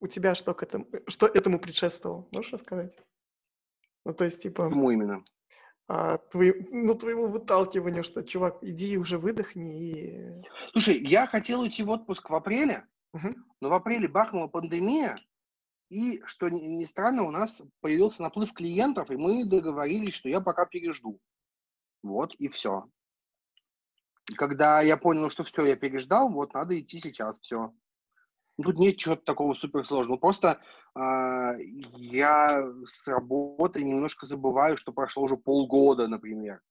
У тебя что к этому, что этому предшествовало? Можешь рассказать? Ну, то есть, типа, Почему именно? а, твои- ну, твоего выталкивания, что, чувак, иди уже выдохни и... Слушай, я хотел уйти в отпуск в апреле, Мгм. но в апреле бахнула пандемия, и, что ни странно, у нас появился наплыв клиентов, и мы договорились, что я пока пережду. Вот и все. Когда я понял, что все, я переждал, вот надо идти сейчас, все. Тут нет чего-то такого суперсложного. Просто а, я с работы немножко забываю, что прошло уже полгода, например.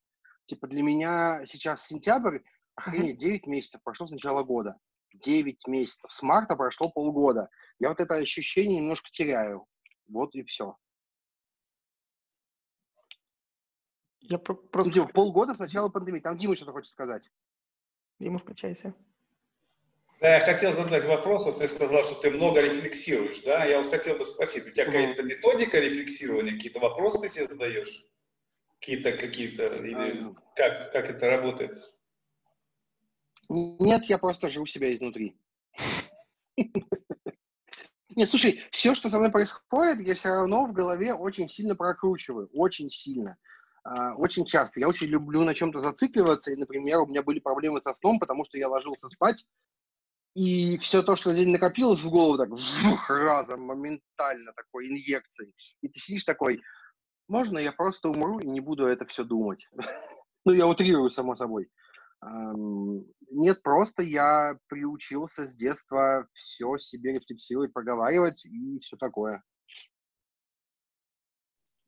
Типа для меня сейчас сентябрь, охренеть, 9 месяцев прошло с начала года. 9 месяцев. С марта прошло полгода. Я вот это ощущение немножко теряю. Вот и все. Я про- Ну, просто... типа, полгода с начала пандемии. Там Дима что-то хочет сказать. Дима, включайся. Да, я хотел задать вопрос, вот ты сказал, что ты много рефлексируешь, да? Я вот хотел бы спросить, у тебя какая-то методика рефлексирования, какие-то вопросы ты себе задаешь? Какие-то, какие-то, или как, как это работает? Нет, я просто живу себя изнутри. Нет, слушай, все, что со мной происходит, я все равно в голове очень сильно прокручиваю, очень сильно, А, очень часто. Я очень люблю на чем-то зацикливаться, и, например, у меня были проблемы со сном, потому что я ложился спать, и все то, что за день накопилось в голову, так вжух, разом, моментально такой инъекцией. И ты сидишь такой, можно я просто умру и не буду это все думать? Ну, я утрирую, само собой. Нет, просто я приучился с детства все себе рефлексировать, проговаривать и все такое.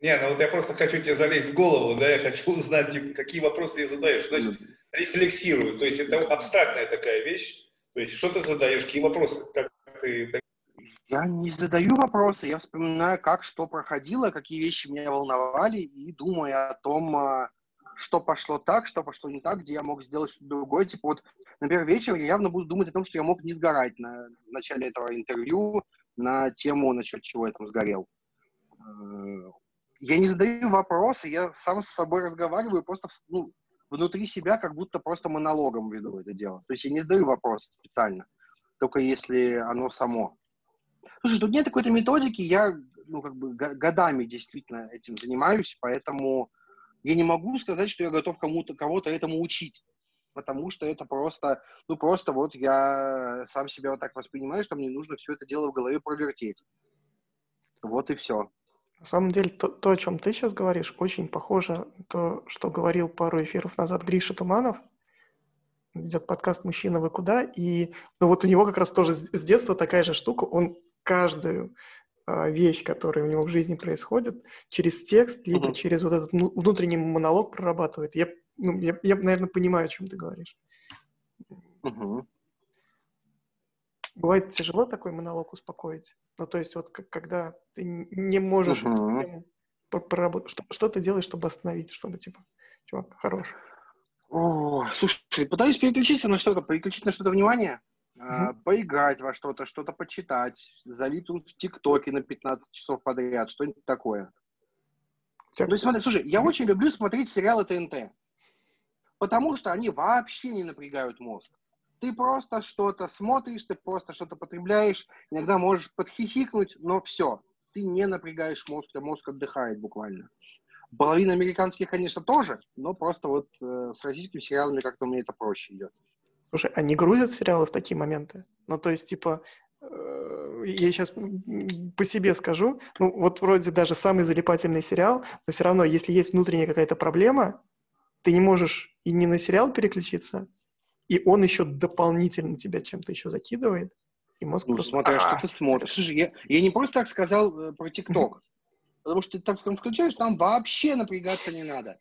Не, ну вот я просто хочу тебе залезть в голову, да, я хочу узнать, типа, какие вопросы ты задаешь. Значит, рефлексирую, то есть это абстрактная такая вещь. То есть что ты задаешь, какие вопросы, как ты... Я не задаю вопросы, я вспоминаю, как что проходило, какие вещи меня волновали, и думаю о том, а, что пошло так, что пошло не так, где я мог сделать что-то другое. Типа вот, например, вечером я явно буду думать о том, что я мог не сгорать на начале этого интервью на тему, насчет чего я там сгорел. Э, Я не задаю вопросы, я сам с собой разговариваю просто ну, внутри себя, как будто просто монологом веду это дело. То есть я не задаю вопросы специально, только если оно само. Слушай, тут нет какой-то методики, я ну, как бы го- годами действительно этим занимаюсь, поэтому я не могу сказать, что я готов кому-то, кого-то этому учить, потому что это просто, ну просто вот я сам себя вот так воспринимаю, что мне нужно все это дело в голове провертеть. Вот и все. На самом деле, то, то, о чем ты сейчас говоришь, очень похоже на то, что говорил пару эфиров назад Гриша Туманов. Идет подкаст «Мужчина, вы куда?» И ну, вот у него как раз тоже с, детства такая же штука. Он каждую вещь, которая у него в жизни происходит, через текст, либо Мгм. через вот этот ну, внутренний монолог прорабатывает. Я, ну, я, я, наверное, понимаю, о чем ты говоришь. Мгм. Бывает тяжело такой монолог успокоить? Ну, то есть вот когда ты не можешь uh-huh. проработать, что, что ты делаешь, чтобы остановить, чтобы, типа, чувак, хорош? О, слушай, пытаюсь переключиться на что-то, переключить на что-то внимание, uh-huh. поиграть во что-то, что-то почитать, залипнуть в ТикТоке на 15 часов подряд, что-нибудь такое. То есть, смотри, слушай, я очень люблю смотреть сериалы ТНТ, потому что они вообще не напрягают мозг. Ты просто что-то смотришь, ты просто что-то потребляешь, иногда можешь подхихикнуть, но все, ты не напрягаешь мозг, а мозг отдыхает буквально. Половина американских, конечно, тоже, но просто вот э, с российскими сериалами как-то меня это проще идет. Слушай, они грузят сериалы в такие моменты? Ну, то есть, типа, э, я сейчас по себе скажу, ну, вот вроде даже самый залипательный сериал, но все равно, если есть внутренняя какая-то проблема, ты не можешь и не на сериал переключиться, и он еще дополнительно тебя чем-то еще закидывает, и мозг ну, просто... смотря что ты смотришь. Слушай, я, я не просто так сказал э, про ТикТок, потому что ты так включаешь, там вообще напрягаться не надо.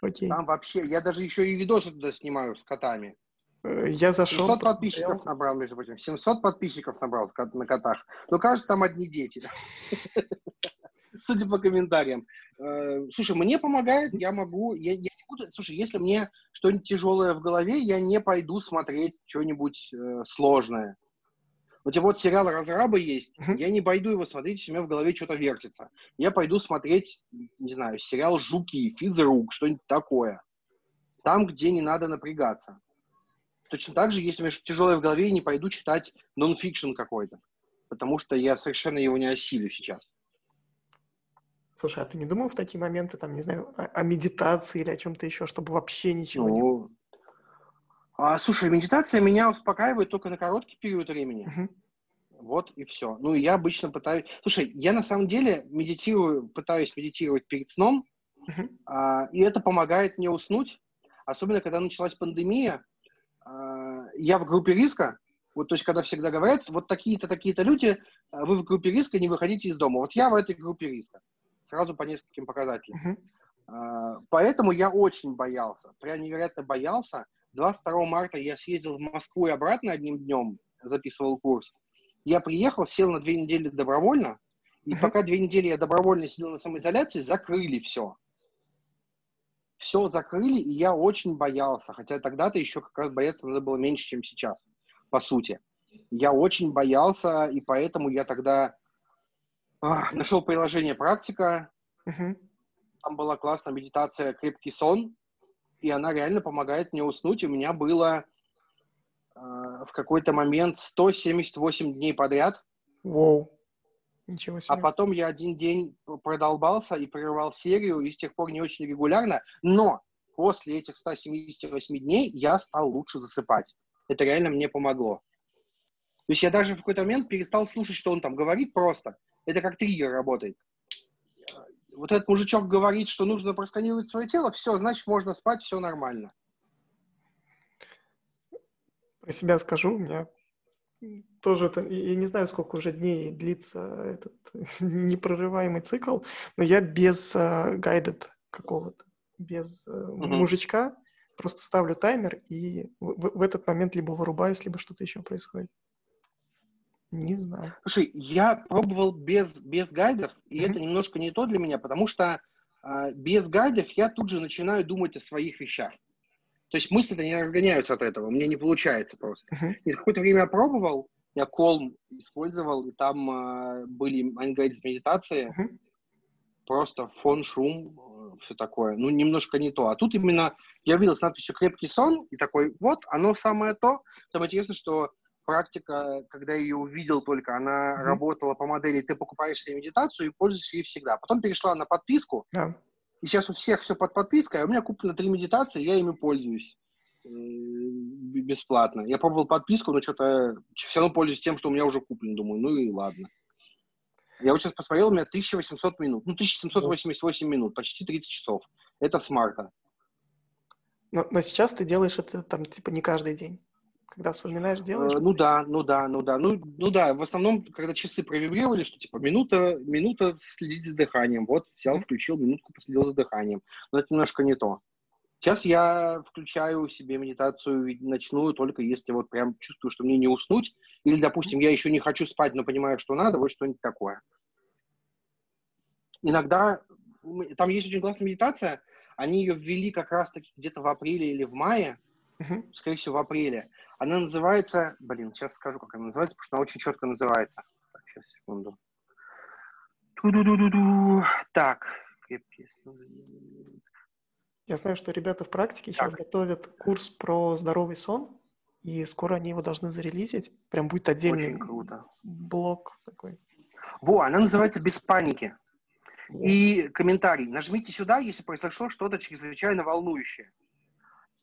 Окей. Там вообще, я даже еще и видосы туда снимаю с котами. Э, я зашел... 700 подписчиков набрал, между прочим. 700 подписчиков набрал на котах. Но кажется, там одни дети. Судя по комментариям. Э, слушай, мне помогает, я могу, я, я не буду, слушай, если мне что-нибудь тяжелое в голове, я не пойду смотреть что-нибудь э, сложное. У тебя вот сериал «Разрабы» есть, я не пойду его смотреть, если у меня в голове что-то вертится. Я пойду смотреть, не знаю, сериал «Жуки», «Физрук», что-нибудь такое. Там, где не надо напрягаться. Точно так же, если у меня что-то тяжелое в голове, я не пойду читать нон-фикшн какой-то. Потому что я совершенно его не осилю сейчас. Слушай, а ты не думал в такие моменты, там, не знаю, о, о медитации или о чем-то еще, чтобы вообще ничего ну, не... А, слушай, медитация меня успокаивает только на короткий период времени. Uh-huh. Вот и все. Ну, я обычно пытаюсь... Слушай, я на самом деле медитирую, пытаюсь медитировать перед сном, uh-huh. а, и это помогает мне уснуть. Особенно, когда началась пандемия, я в группе риска, вот, то есть, когда всегда говорят, вот такие-то, такие-то люди, а, вы в группе риска, не выходите из дома. Вот я в этой группе риска сразу по нескольким показателям. Uh-huh. Поэтому я очень боялся, прям невероятно боялся. 22 марта я съездил в Москву и обратно одним днем, записывал курс. Я приехал, сел на две недели добровольно, и uh-huh. пока две недели я добровольно сидел на самоизоляции, закрыли все. Все закрыли, и я очень боялся. Хотя тогда-то еще как раз бояться надо было меньше, чем сейчас, по сути. Я очень боялся, и поэтому я тогда а, нашел приложение «Практика». Угу. Там была классная медитация «Крепкий сон», и она реально помогает мне уснуть. У меня было э, в какой-то момент 178 дней подряд. Воу. Ничего себе. А потом я один день продолбался и прерывал серию, и с тех пор не очень регулярно. Но после этих 178 дней я стал лучше засыпать. Это реально мне помогло. То есть я даже в какой-то момент перестал слушать, что он там говорит просто. Это как триггер работает. Вот этот мужичок говорит, что нужно просканировать свое тело, все, значит, можно спать, все нормально. Про себя скажу, у меня тоже, это, я не знаю, сколько уже дней длится этот непрорываемый цикл, но я без uh, guided какого-то, без uh, uh-huh. мужичка, просто ставлю таймер и в, в этот момент либо вырубаюсь, либо что-то еще происходит. Не знаю. Слушай, я пробовал без, без гайдов, и mm-hmm. это немножко не то для меня, потому что э, без гайдов я тут же начинаю думать о своих вещах. То есть мысли-то не разгоняются от этого, мне не получается просто. Uh-huh. И какое-то время я пробовал, я Calm использовал, и там э, были unguided медитации, uh-huh. просто фон, шум, э, все такое. Ну, немножко не то. А тут именно я видел с надписью «крепкий сон», и такой, вот, оно самое то. Самое интересное, что практика, когда я ее увидел только, она mm-hmm. работала по модели, ты покупаешь себе медитацию и пользуешься ей всегда. Потом перешла на подписку, yeah. И сейчас у всех все под подпиской, а у меня куплено три медитации, я ими пользуюсь э, бесплатно. Я пробовал подписку, но что-то все равно пользуюсь тем, что у меня уже куплено. Думаю, ну и ладно. Я вот сейчас посмотрел, у меня 1800 минут. Ну, 1788 минут, почти 30 часов. Это с марта. Но, но сейчас ты делаешь это там типа не каждый день когда вспоминаешь, делаешь? Э, ну да, ну да, ну да. Ну, ну да, в основном, когда часы провибрировали, что типа минута, минута следить за дыханием. Вот взял, включил, минутку последил за дыханием. Но это немножко не то. Сейчас я включаю себе медитацию ночную, только если вот прям чувствую, что мне не уснуть, или, допустим, я еще не хочу спать, но понимаю, что надо, вот что-нибудь такое. Иногда там есть очень классная медитация, они ее ввели как раз-таки где-то в апреле или в мае, uh-huh. скорее всего, в апреле. Она называется, блин, сейчас скажу, как она называется, потому что она очень четко называется. Так, сейчас, секунду. Ту-ду-ду-ду-ду. Так, крепкие я знаю, что ребята в практике сейчас готовят курс про здоровый сон, и скоро они его должны зарелизить. Прям будет отдельный Очень круто. блок такой. Во, она называется «Без паники». И комментарий. Нажмите сюда, если произошло что-то чрезвычайно волнующее.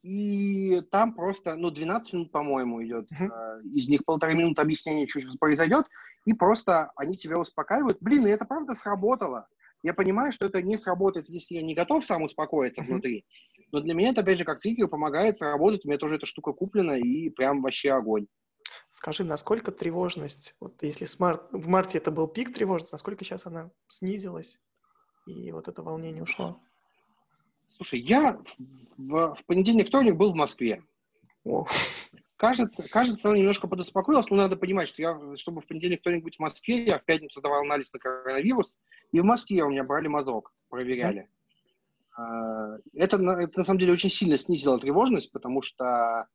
И там просто, ну, 12 минут, по-моему, идет. Uh-huh. Из них полторы минуты объяснения, что произойдет. И просто они тебя успокаивают. Блин, и это правда сработало. Я понимаю, что это не сработает, если я не готов сам успокоиться uh-huh. внутри. Но для меня это, опять же, как триггер помогает сработать. У меня тоже эта штука куплена, и прям вообще огонь. Скажи, насколько тревожность, вот если смарт, в марте это был пик тревожности, насколько сейчас она снизилась, и вот это волнение ушло? Слушай, я в, в понедельник, вторник был в Москве. О. Кажется, кажется, она немножко подуспокоилась, но надо понимать, что я, чтобы в понедельник, вторник быть в Москве, я в пятницу сдавал анализ на коронавирус, и в Москве у меня брали мазок, проверяли. Mm-hmm. Это, это на самом деле очень сильно снизило тревожность, потому что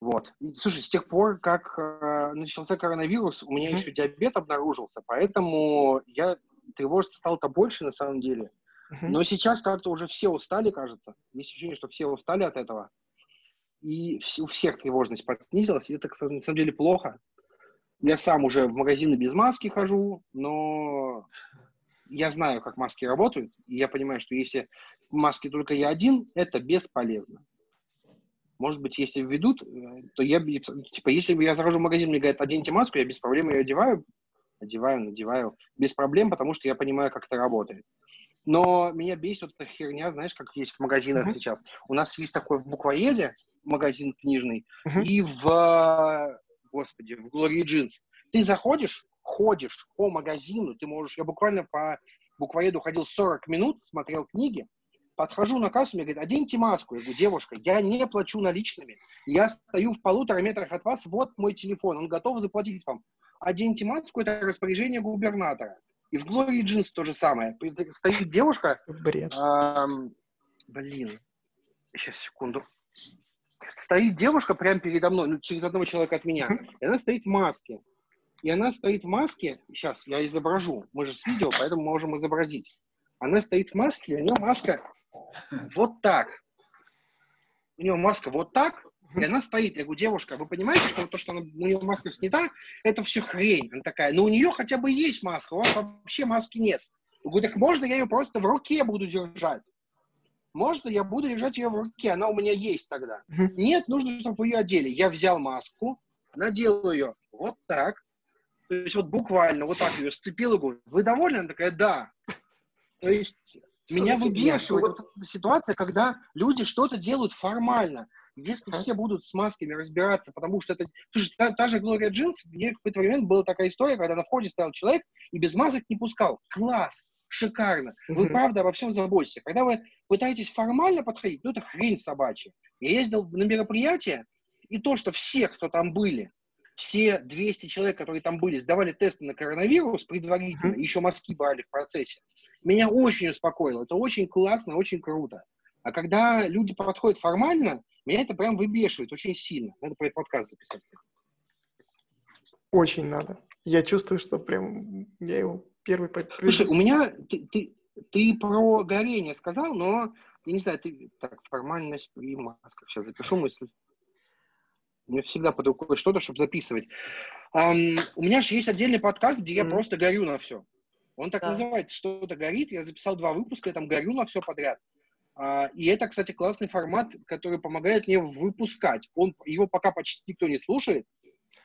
вот. Слушай, с тех пор, как э, начался коронавирус, у меня mm-hmm. еще диабет обнаружился, поэтому я тревожиться стало-то больше на самом деле. Но сейчас как-то уже все устали, кажется. Есть ощущение, что все устали от этого. И у всех тревожность подснизилась, и это, на самом деле, плохо. Я сам уже в магазины без маски хожу, но я знаю, как маски работают, и я понимаю, что если в маске только я один, это бесполезно. Может быть, если введут, э, то я, типа, если я захожу в магазин, мне говорят, оденьте маску, я без проблем ее одеваю, одеваю, надеваю, без проблем, потому что я понимаю, как это работает. Но меня бесит вот эта херня, знаешь, как есть в магазинах uh-huh. сейчас. У нас есть такой в буквоеде магазин книжный, uh-huh. и в, господи, в Glory Jeans. Ты заходишь, ходишь по магазину, ты можешь, я буквально по буквоеду ходил 40 минут, смотрел книги, подхожу на кассу, мне говорит, оденьте маску. Я говорю, девушка, я не плачу наличными, я стою в полутора метрах от вас, вот мой телефон, он готов заплатить вам. Оденьте маску, это распоряжение губернатора. И в Glory Jeans то же самое. Стоит девушка. Бред. Эм, блин. Сейчас, секунду. Стоит девушка прямо передо мной, ну, через одного человека от меня. И она стоит в маске. И она стоит в маске, сейчас я изображу, мы же с видео, поэтому можем изобразить. Она стоит в маске, у нее маска вот так. У нее маска вот так, и она стоит. Я говорю, девушка, вы понимаете, что то, что она, у нее маска снята, это все хрень. Она такая, но у нее хотя бы есть маска, у вас вообще маски нет. Я говорю, так можно я ее просто в руке буду держать? Можно я буду держать ее в руке, она у меня есть тогда. Нет, нужно, чтобы вы ее одели. Я взял маску, надел ее вот так, то есть вот буквально вот так ее сцепил и говорю, вы довольны? Она такая, да. То есть меня выбешивает вот эта ситуация, когда люди что-то делают формально. Если все будут с масками разбираться, потому что это... Слушай, та, та же Глория Джинс, мне в какой-то момент была такая история, когда на входе стоял человек и без масок не пускал. Класс! Шикарно! Вы правда обо всем заботитесь. Когда вы пытаетесь формально подходить, ну это хрень собачья. Я ездил на мероприятие, и то, что все, кто там были, все 200 человек, которые там были, сдавали тесты на коронавирус предварительно, mm-hmm. еще мазки брали в процессе, меня очень успокоило. Это очень классно, очень круто. А когда люди подходят формально, меня это прям выбешивает очень сильно. Надо про этот подкаст записать. Очень надо. Я чувствую, что прям я его первый... Слушай, у меня... Ты, ты, ты про горение сказал, но я не знаю, ты... Так, формальность при масках. Сейчас запишу мысль. У меня всегда под рукой что-то, чтобы записывать. Um, у меня же есть отдельный подкаст, где я mm. просто горю на все. Он так да. называется «Что-то горит». Я записал два выпуска, я там горю на все подряд. Uh, и это, кстати, классный формат, который помогает мне выпускать. Он, его пока почти никто не слушает.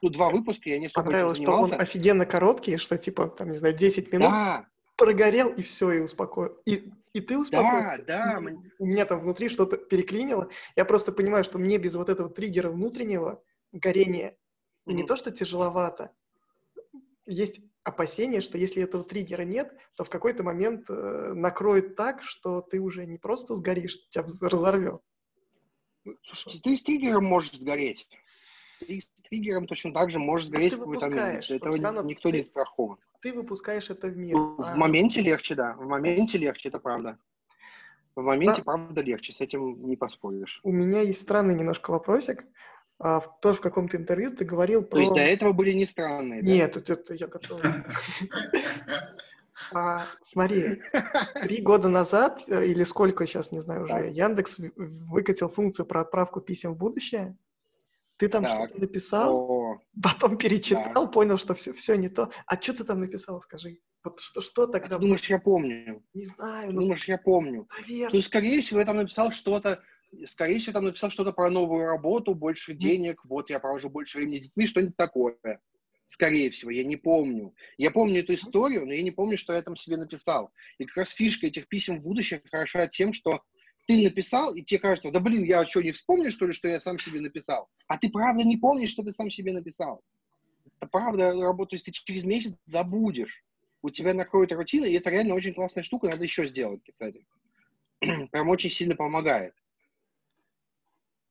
Ну, два выпуска, я не особо Понравилось, что он офигенно короткий, что типа, там, не знаю, 10 минут. Да. Прогорел, и все, и успокоил. И и ты успокоился. Да, да. У меня там внутри что-то переклинило. Я просто понимаю, что мне без вот этого триггера внутреннего горения, mm-hmm. не то, что тяжеловато, есть опасение, что если этого триггера нет, то в какой-то момент э, накроет так, что ты уже не просто сгоришь, тебя разорвет. Ну, Слушайте, ты с триггером можешь сгореть. Ты с триггером точно так же можешь сгореть ты в какой-то момент. Этого равно никто ты- не страхован. Ты выпускаешь это в мир. Ну, а В моменте легче, да. В моменте легче, это правда. В моменте, правда, легче, с этим не поспоришь. У меня есть странный немножко вопросик. А, в- тоже в каком-то интервью ты говорил про... То есть до этого были не странные, да? Нет, это, это я готов. А, смотри, три года назад, э, или сколько сейчас, не знаю уже. Яндекс выкатил функцию про отправку писем в будущее. Ты там что-то написал, О, потом перечитал, понял, что все, все не то. А что ты там написал, скажи? Вот что, что а тогда ты было? думаешь, я помню? Не знаю, Ты ну, думаешь, я помню? наверное. Ну, скорее всего, я там написал что-то, скорее всего, там написал что-то про новую работу, больше денег, вот я провожу больше времени с детьми, что-нибудь такое. Скорее всего, я не помню. Я помню эту историю, но я не помню, что я там себе написал. И как раз фишка этих писем в будущее хороша тем, что ты написал, и тебе кажется, да блин, я что, не вспомню, что ли, что я сам себе написал? А ты правда не помнишь, что ты сам себе написал. Это правда работа, есть ты через месяц забудешь. У тебя накроет рутина, и это реально очень классная штука, надо еще сделать, кстати. Прям очень сильно помогает.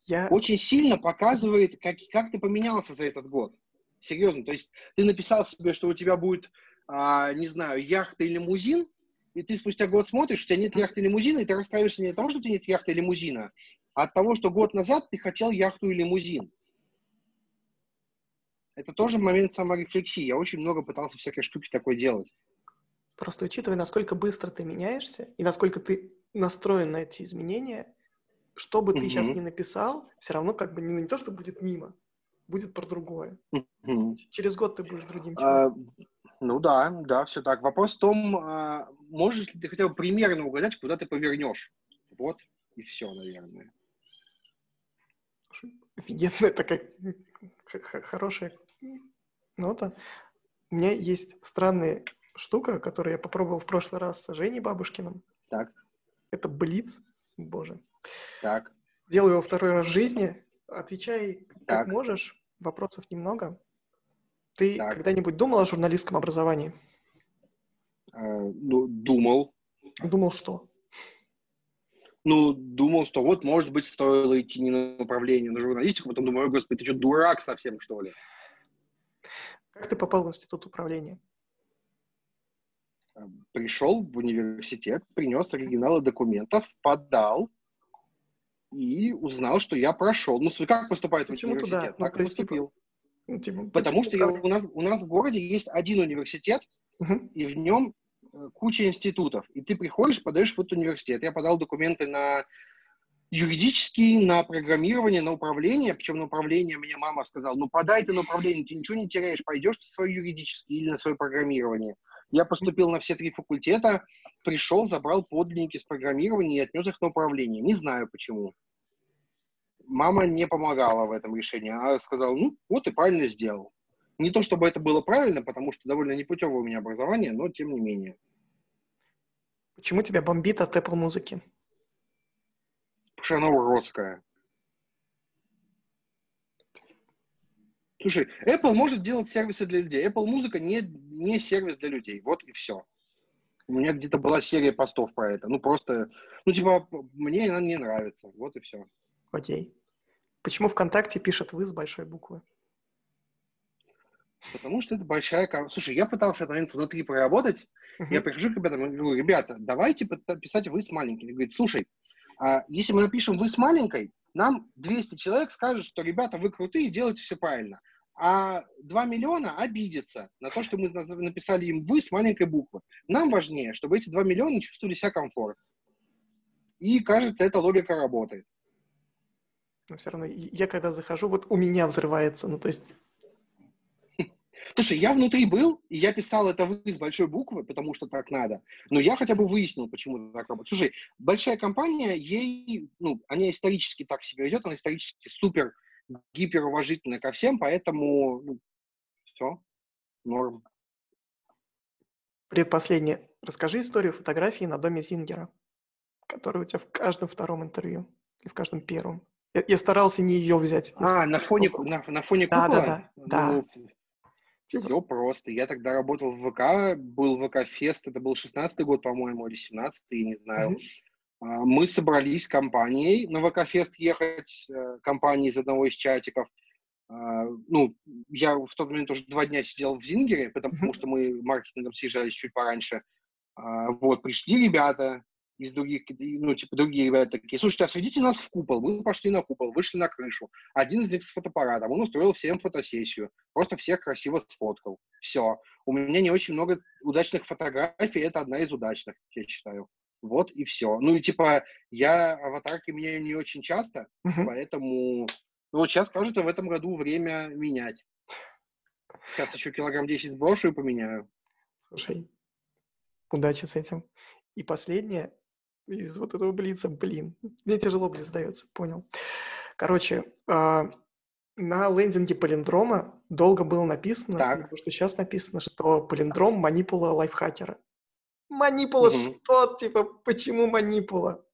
Я... Очень сильно показывает, как, как ты поменялся за этот год. Серьезно. То есть ты написал себе, что у тебя будет, а, не знаю, яхта или лимузин, и ты спустя год смотришь, у тебя нет яхты и лимузина, и ты расстраиваешься не от того, что у тебя нет яхты и лимузина, а от того, что год назад ты хотел яхту и лимузин. Это тоже момент саморефлексии. Я очень много пытался всякие штуки такой делать. Просто учитывая, насколько быстро ты меняешься и насколько ты настроен на эти изменения, что бы ты сейчас Мгм. ни написал, все равно как бы не, не то, что будет мимо, будет про другое. Мгм. Через год ты будешь другим А, человеком. ну да, да, все так. Вопрос в том, а, можешь ли ты хотя бы примерно угадать, куда ты повернешь. Вот и все, наверное. Офигенная такая х- х- хорошая нота. У меня есть странная штука, которую я попробовал в прошлый раз с Женей Бабушкиным. Так, Это Блиц. Боже. Так. Делаю его второй раз в жизни. Отвечай как Так. можешь. Вопросов немного. Ты Так. когда-нибудь думал о журналистском образовании? А, ну, думал. Думал, что? Ну, думал, что вот, может быть, стоило идти не на направление, на журналистику. Потом думаю, «Ой, господи, ты что, дурак совсем, что ли? Как ты попал в институт управления? А, Пришел в университет, принес оригиналы документов, подал и узнал, что я прошел. Ну, как поступает Почему университет? Ну, Так то есть, типа, поступил. Ну, типа, Потому что я, у, нас, у нас в городе есть один университет, Мгм. и в нем э, куча институтов. И ты приходишь, подаешь в этот университет. Я подал документы на юридический, на программирование, на управление. Причем на управление мне мама сказала, ну подай ты на управление, ты ничего не теряешь, пойдешь ты в свой юридический или на свое программирование. Я поступил на все три факультета, пришел, забрал подлинники с программирования и отнес их на управление. Не знаю почему. Мама не помогала в этом решении, а сказала, ну вот и правильно сделал. Не то чтобы это было правильно, потому что довольно непутевое у меня образование, но тем не менее. Почему тебя бомбит от Apple музыки? Потому что она уродская. Слушай, Apple может делать сервисы для людей. Apple музыка не, не сервис для людей. Вот и все. У меня где-то была серия постов про это. Ну, просто, ну, типа, мне она не нравится. Вот и все. Окей. Почему ВКонтакте пишет «вы» с большой буквы? Потому что это большая... Слушай, я пытался этот момент внутри проработать. Мгм. Я прихожу к ребятам и говорю, ребята, давайте писать «вы» с маленькой. Они говорят, слушай, а если мы напишем «вы» с маленькой, нам 200 человек скажут, что, ребята, вы крутые, делаете все правильно. А 2 миллиона обидятся на то, что мы написали им «вы» с маленькой буквы. Нам важнее, чтобы эти 2 миллиона чувствовали себя комфортно. И, кажется, эта логика работает. Но все равно и- я когда захожу, вот у меня взрывается. Ну, то есть, Слушай, я внутри был, и я писал это «вы» с большой буквы, потому что так надо. Но я хотя бы выяснил, почему так работает. Слушай, большая компания, ей, ну, она исторически так себя ведет, она исторически супер гиперуважительна ко всем, поэтому, ну, все, норм. предпоследнее. Расскажи историю фотографии на доме Зингера, которая у тебя в каждом втором интервью или в каждом первом. Я, я старался не ее взять. А, на фоне, Сколько? на, на фоне Да, купола? да, да, да. Ну, Типа, Все просто. Я тогда работал в ВК, был ВК-фест, это был 16-й год, по-моему, или 17-й, я не знаю. А, Мы собрались с компанией на ВК-фест ехать, э, компанией из одного из чатиков. А, Ну, я в тот момент уже два дня сидел в Зингере, потому Мгм. что мы маркетингом съезжались чуть пораньше. А, Вот, пришли ребята из других, ну, типа, другие ребята такие, слушайте, а сведите нас в купол. Мы пошли на купол, вышли на крышу. Один из них с фотоаппаратом, он устроил всем фотосессию. Просто всех красиво сфоткал. Все. У меня не очень много удачных фотографий, это одна из удачных, я считаю. Вот и все. Ну и типа, я аватарки меняю не очень часто, Мгм. поэтому... Ну вот сейчас, кажется, в этом году время менять. Сейчас еще килограмм 10 сброшу и поменяю. Слушай, удачи с этим. И последнее из вот этого блица, блин, мне тяжело блиц дается, понял. Короче, а, на лендинге Полиндрома долго было написано, Так. потому что сейчас написано, что Полиндром манипула лайфхакера. Манипула Мгм. что? Типа, почему манипула?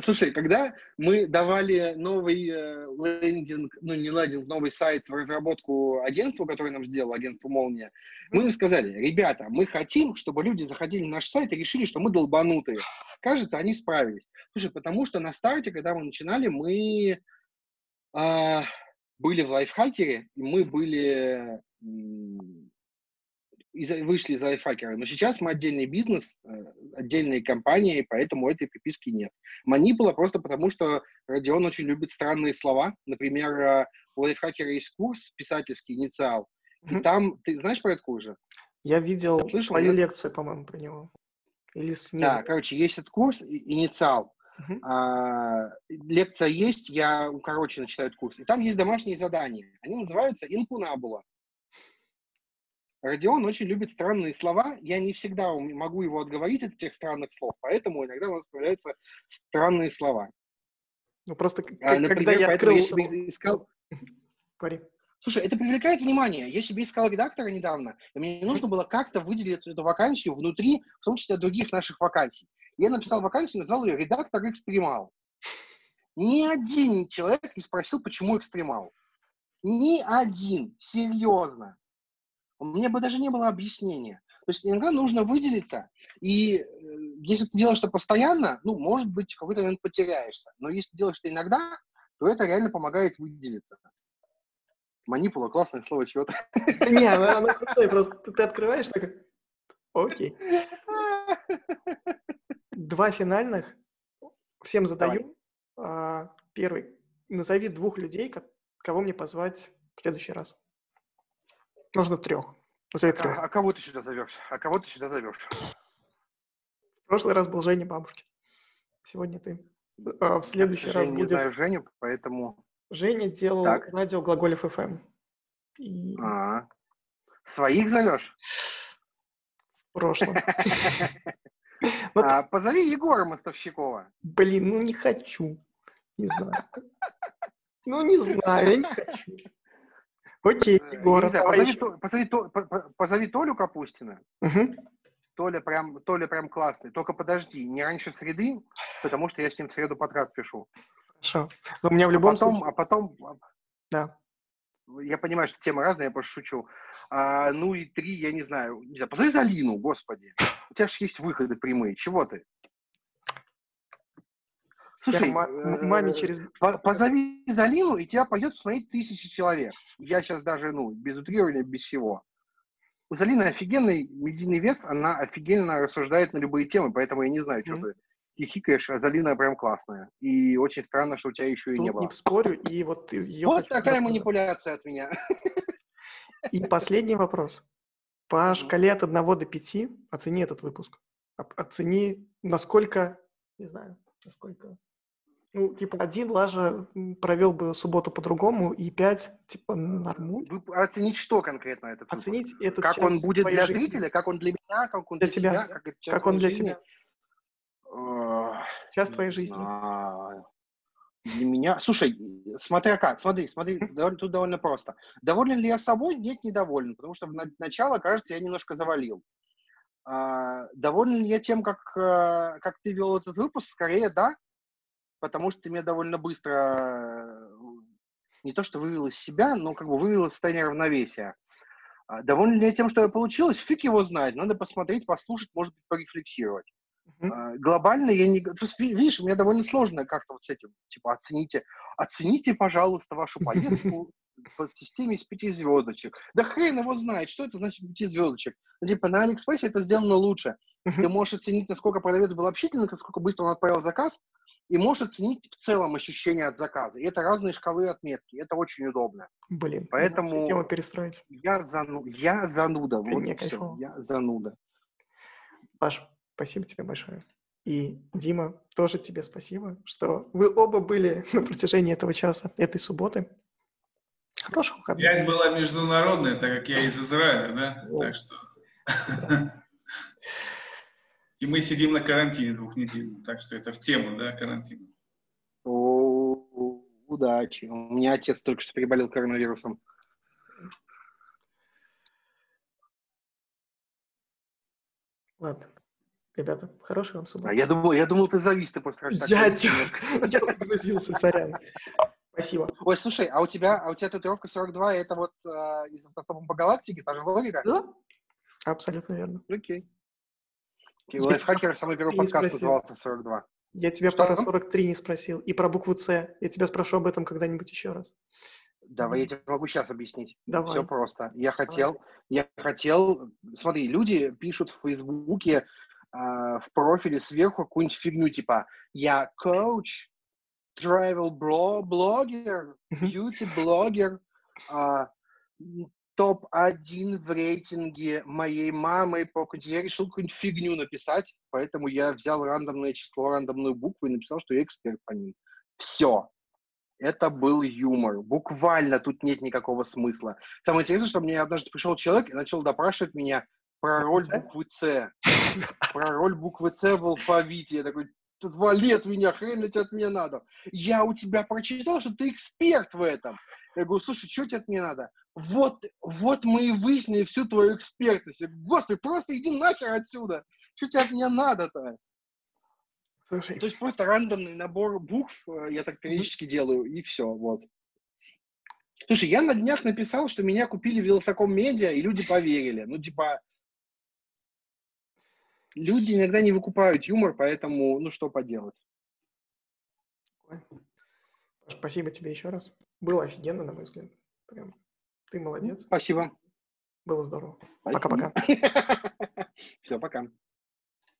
Слушай, когда мы давали новый э, лендинг, ну не лендинг, новый сайт в разработку агентству, которое нам сделало, агентство «Молния», мы им сказали, ребята, мы хотим, чтобы люди заходили на наш сайт и решили, что мы долбанутые. Кажется, они справились. Слушай, потому что на старте, когда мы начинали, мы а, были в лайфхакере, и мы были из- вышли из лайфхакера. Но сейчас мы отдельный бизнес, э, отдельные компании, поэтому этой приписки нет. Манипула просто потому, что Родион очень любит странные слова. Например, э, у лайфхакера есть курс писательский «Инициал». И там, ты знаешь про этот курс же? Я видел Слышал, твою нет? лекцию, по-моему, про него. Или с ним. Да, короче, есть этот курс «Инициал». Мгм. А, лекция есть, я укороченно читаю этот курс. И там есть домашние задания. Они называются «Инкунабула». Родион очень любит странные слова. Я не всегда могу его отговорить от этих странных слов, поэтому иногда у нас появляются странные слова. Ну, просто А, к- когда например, я открыл... я себе искал... Говори. Слушай, это привлекает внимание. Я себе искал редактора недавно, и мне нужно было как-то выделить эту вакансию внутри, в том числе других наших вакансий. Я написал вакансию, назвал ее «Редактор экстремал». Ни один человек не спросил, почему экстремал. Ни один. Серьезно. Меня бы даже не было объяснения. То есть иногда нужно выделиться, и э, если ты делаешь это постоянно, ну, может быть, в какой-то момент потеряешься. Но если делаешь это иногда, то это реально помогает выделиться. Манипула, классное слово, чего-то. Не, оно, крутое, просто ты, открываешь, так, окей. Два финальных, всем задаю. А, первый, назови двух людей, ко- кого мне позвать в следующий раз. Можно трех. Назови трех. А, а кого ты сюда зовешь? А кого ты сюда зовешь? В прошлый раз был Женя Бабушкин. Сегодня ты. А, в Я, следующий раз сожалению, не будет знаю Женю, поэтому... Женя делал Так. радио Глаголев ФМ. И А, своих зовешь? в прошлом. Вот, А, позови Егора Мостовщикова. блин, ну не хочу. Не знаю. Ну не знаю, я не хочу. Окей, Э, Егор, знаю, давай позови, еще. То- позови То- по- по- позови Толю Капустина. Толя прям, Толя прям классный. Только подожди, не раньше среды, потому что я с ним в среду подкаст пишу. Хорошо. Но у меня в А любом потом, случае... а потом, а, Да. я понимаю, что темы разные, я просто шучу. А, ну и три, я не знаю, не знаю, позови Залину, господи. У тебя же есть выходы прямые, чего ты? Слушай, м- маме э, через... по- позови Залину, и тебя пойдет смотреть тысячи человек. Я сейчас даже, ну, без утрирования, без всего. У Залины офигенный медийный вес, она офигенно рассуждает на любые темы, поэтому я не знаю, что Мгм. ты хихикаешь, а Залина прям классная. И очень странно, что у тебя еще и не Тут было. не спорю, и вот ее Вот такая манипуляция от меня. И последний вопрос. По шкале от 1 до 5 оцени этот выпуск. Оцени, насколько, не знаю, насколько... Ну, типа, один Лажа провел бы субботу по-другому, и 5, типа, нормуль. Вы оценить что конкретно этот? Оценить этот Как он будет для жизни. зрителя, как он для меня, как он Для для, тебя. тебя, как, Как он для жизни? тебя. Ох, Час не твоей жизни. Для меня... Слушай, смотря как, смотри, смотри, довольно- тут довольно просто. Доволен ли я собой? Нет, недоволен, потому что в на- начало, кажется, я немножко завалил. А, доволен ли я тем, как, э, как ты вел этот выпуск? Скорее, да, потому что ты меня довольно быстро э, не то что вывел из себя, но как бы вывел из состояния равновесия. А, доволен ли я тем, что получилось? Фиг его знает. Надо посмотреть, послушать, может быть, порефлексировать. Uh-huh. Глобально я не... видишь, мне довольно сложно как-то вот с этим, типа, оцените, оцените, пожалуйста, вашу поездку по системе из пяти звездочек. Да хрен его знает, что это значит пяти звездочек. Ну, типа, на Алиэкспрессе это сделано лучше. Uh-huh. Ты можешь оценить, насколько продавец был общительный, насколько быстро он отправил заказ, и можешь оценить в целом ощущение от заказа. И это разные шкалы отметки. Это очень удобно. Блин, поэтому систему перестроить. Я, зану... я зануда. Вот не все. Я зануда. Паш, спасибо тебе большое. И Дима, тоже тебе спасибо, что вы оба были на протяжении этого часа, этой субботы. Хороших выходных. Связь была международная, так как я из Израиля, да? О. Так что... И мы сидим на карантине двухнедельном, так что это в тему, да, карантина. О, удачи. У меня отец только что переболел коронавирусом. Ладно. Ребята, хорошей вам субботы. А я думал, я думал, ты завис, ты просто Я, я загрузился, сорян. Спасибо. Ой, слушай, а у тебя, а у тебя татуировка 42, это вот э, из автостопом по галактике, та же логика? Да, абсолютно верно. Окей. Okay. Лайфхакер, самый первый подкаст назывался 42. Я тебя Что? про 43 не спросил. И про букву С. Я тебя спрошу об этом когда-нибудь еще раз. Давай, я тебе могу сейчас объяснить. Давай. Все просто. Я хотел, Давай. я хотел, смотри, люди пишут в Фейсбуке э, в профиле сверху какую-нибудь фигню, типа, я коуч, travel блогер, beauty блогер, э, топ-1 в рейтинге моей мамы по Я решил какую-нибудь фигню написать, поэтому я взял рандомное число, рандомную букву и написал, что я эксперт по ним. Все. Это был юмор. Буквально тут нет никакого смысла. Самое интересное, что мне однажды пришел человек и начал допрашивать меня про роль буквы «С». Про роль буквы «С» в алфавите. Я такой, отвали от меня, хрен тебе от меня надо. Я у тебя прочитал, что ты эксперт в этом. Я говорю, слушай, что тебе от меня надо? Вот, вот мы и выяснили всю твою экспертность. Я говорю, Господи, просто иди нахер отсюда. Что тебе от меня надо-то? Слушай. То есть просто рандомный набор букв э, я так периодически делаю, и все, вот. Слушай, я на днях написал, что меня купили в Велосаком Медиа, и люди поверили. Ну, типа, люди иногда не выкупают юмор, поэтому, ну, что поделать. Спасибо тебе еще раз. Было офигенно, на мой взгляд. Прям. Ты молодец. Спасибо. Было здорово. Пока-пока. Все, пока.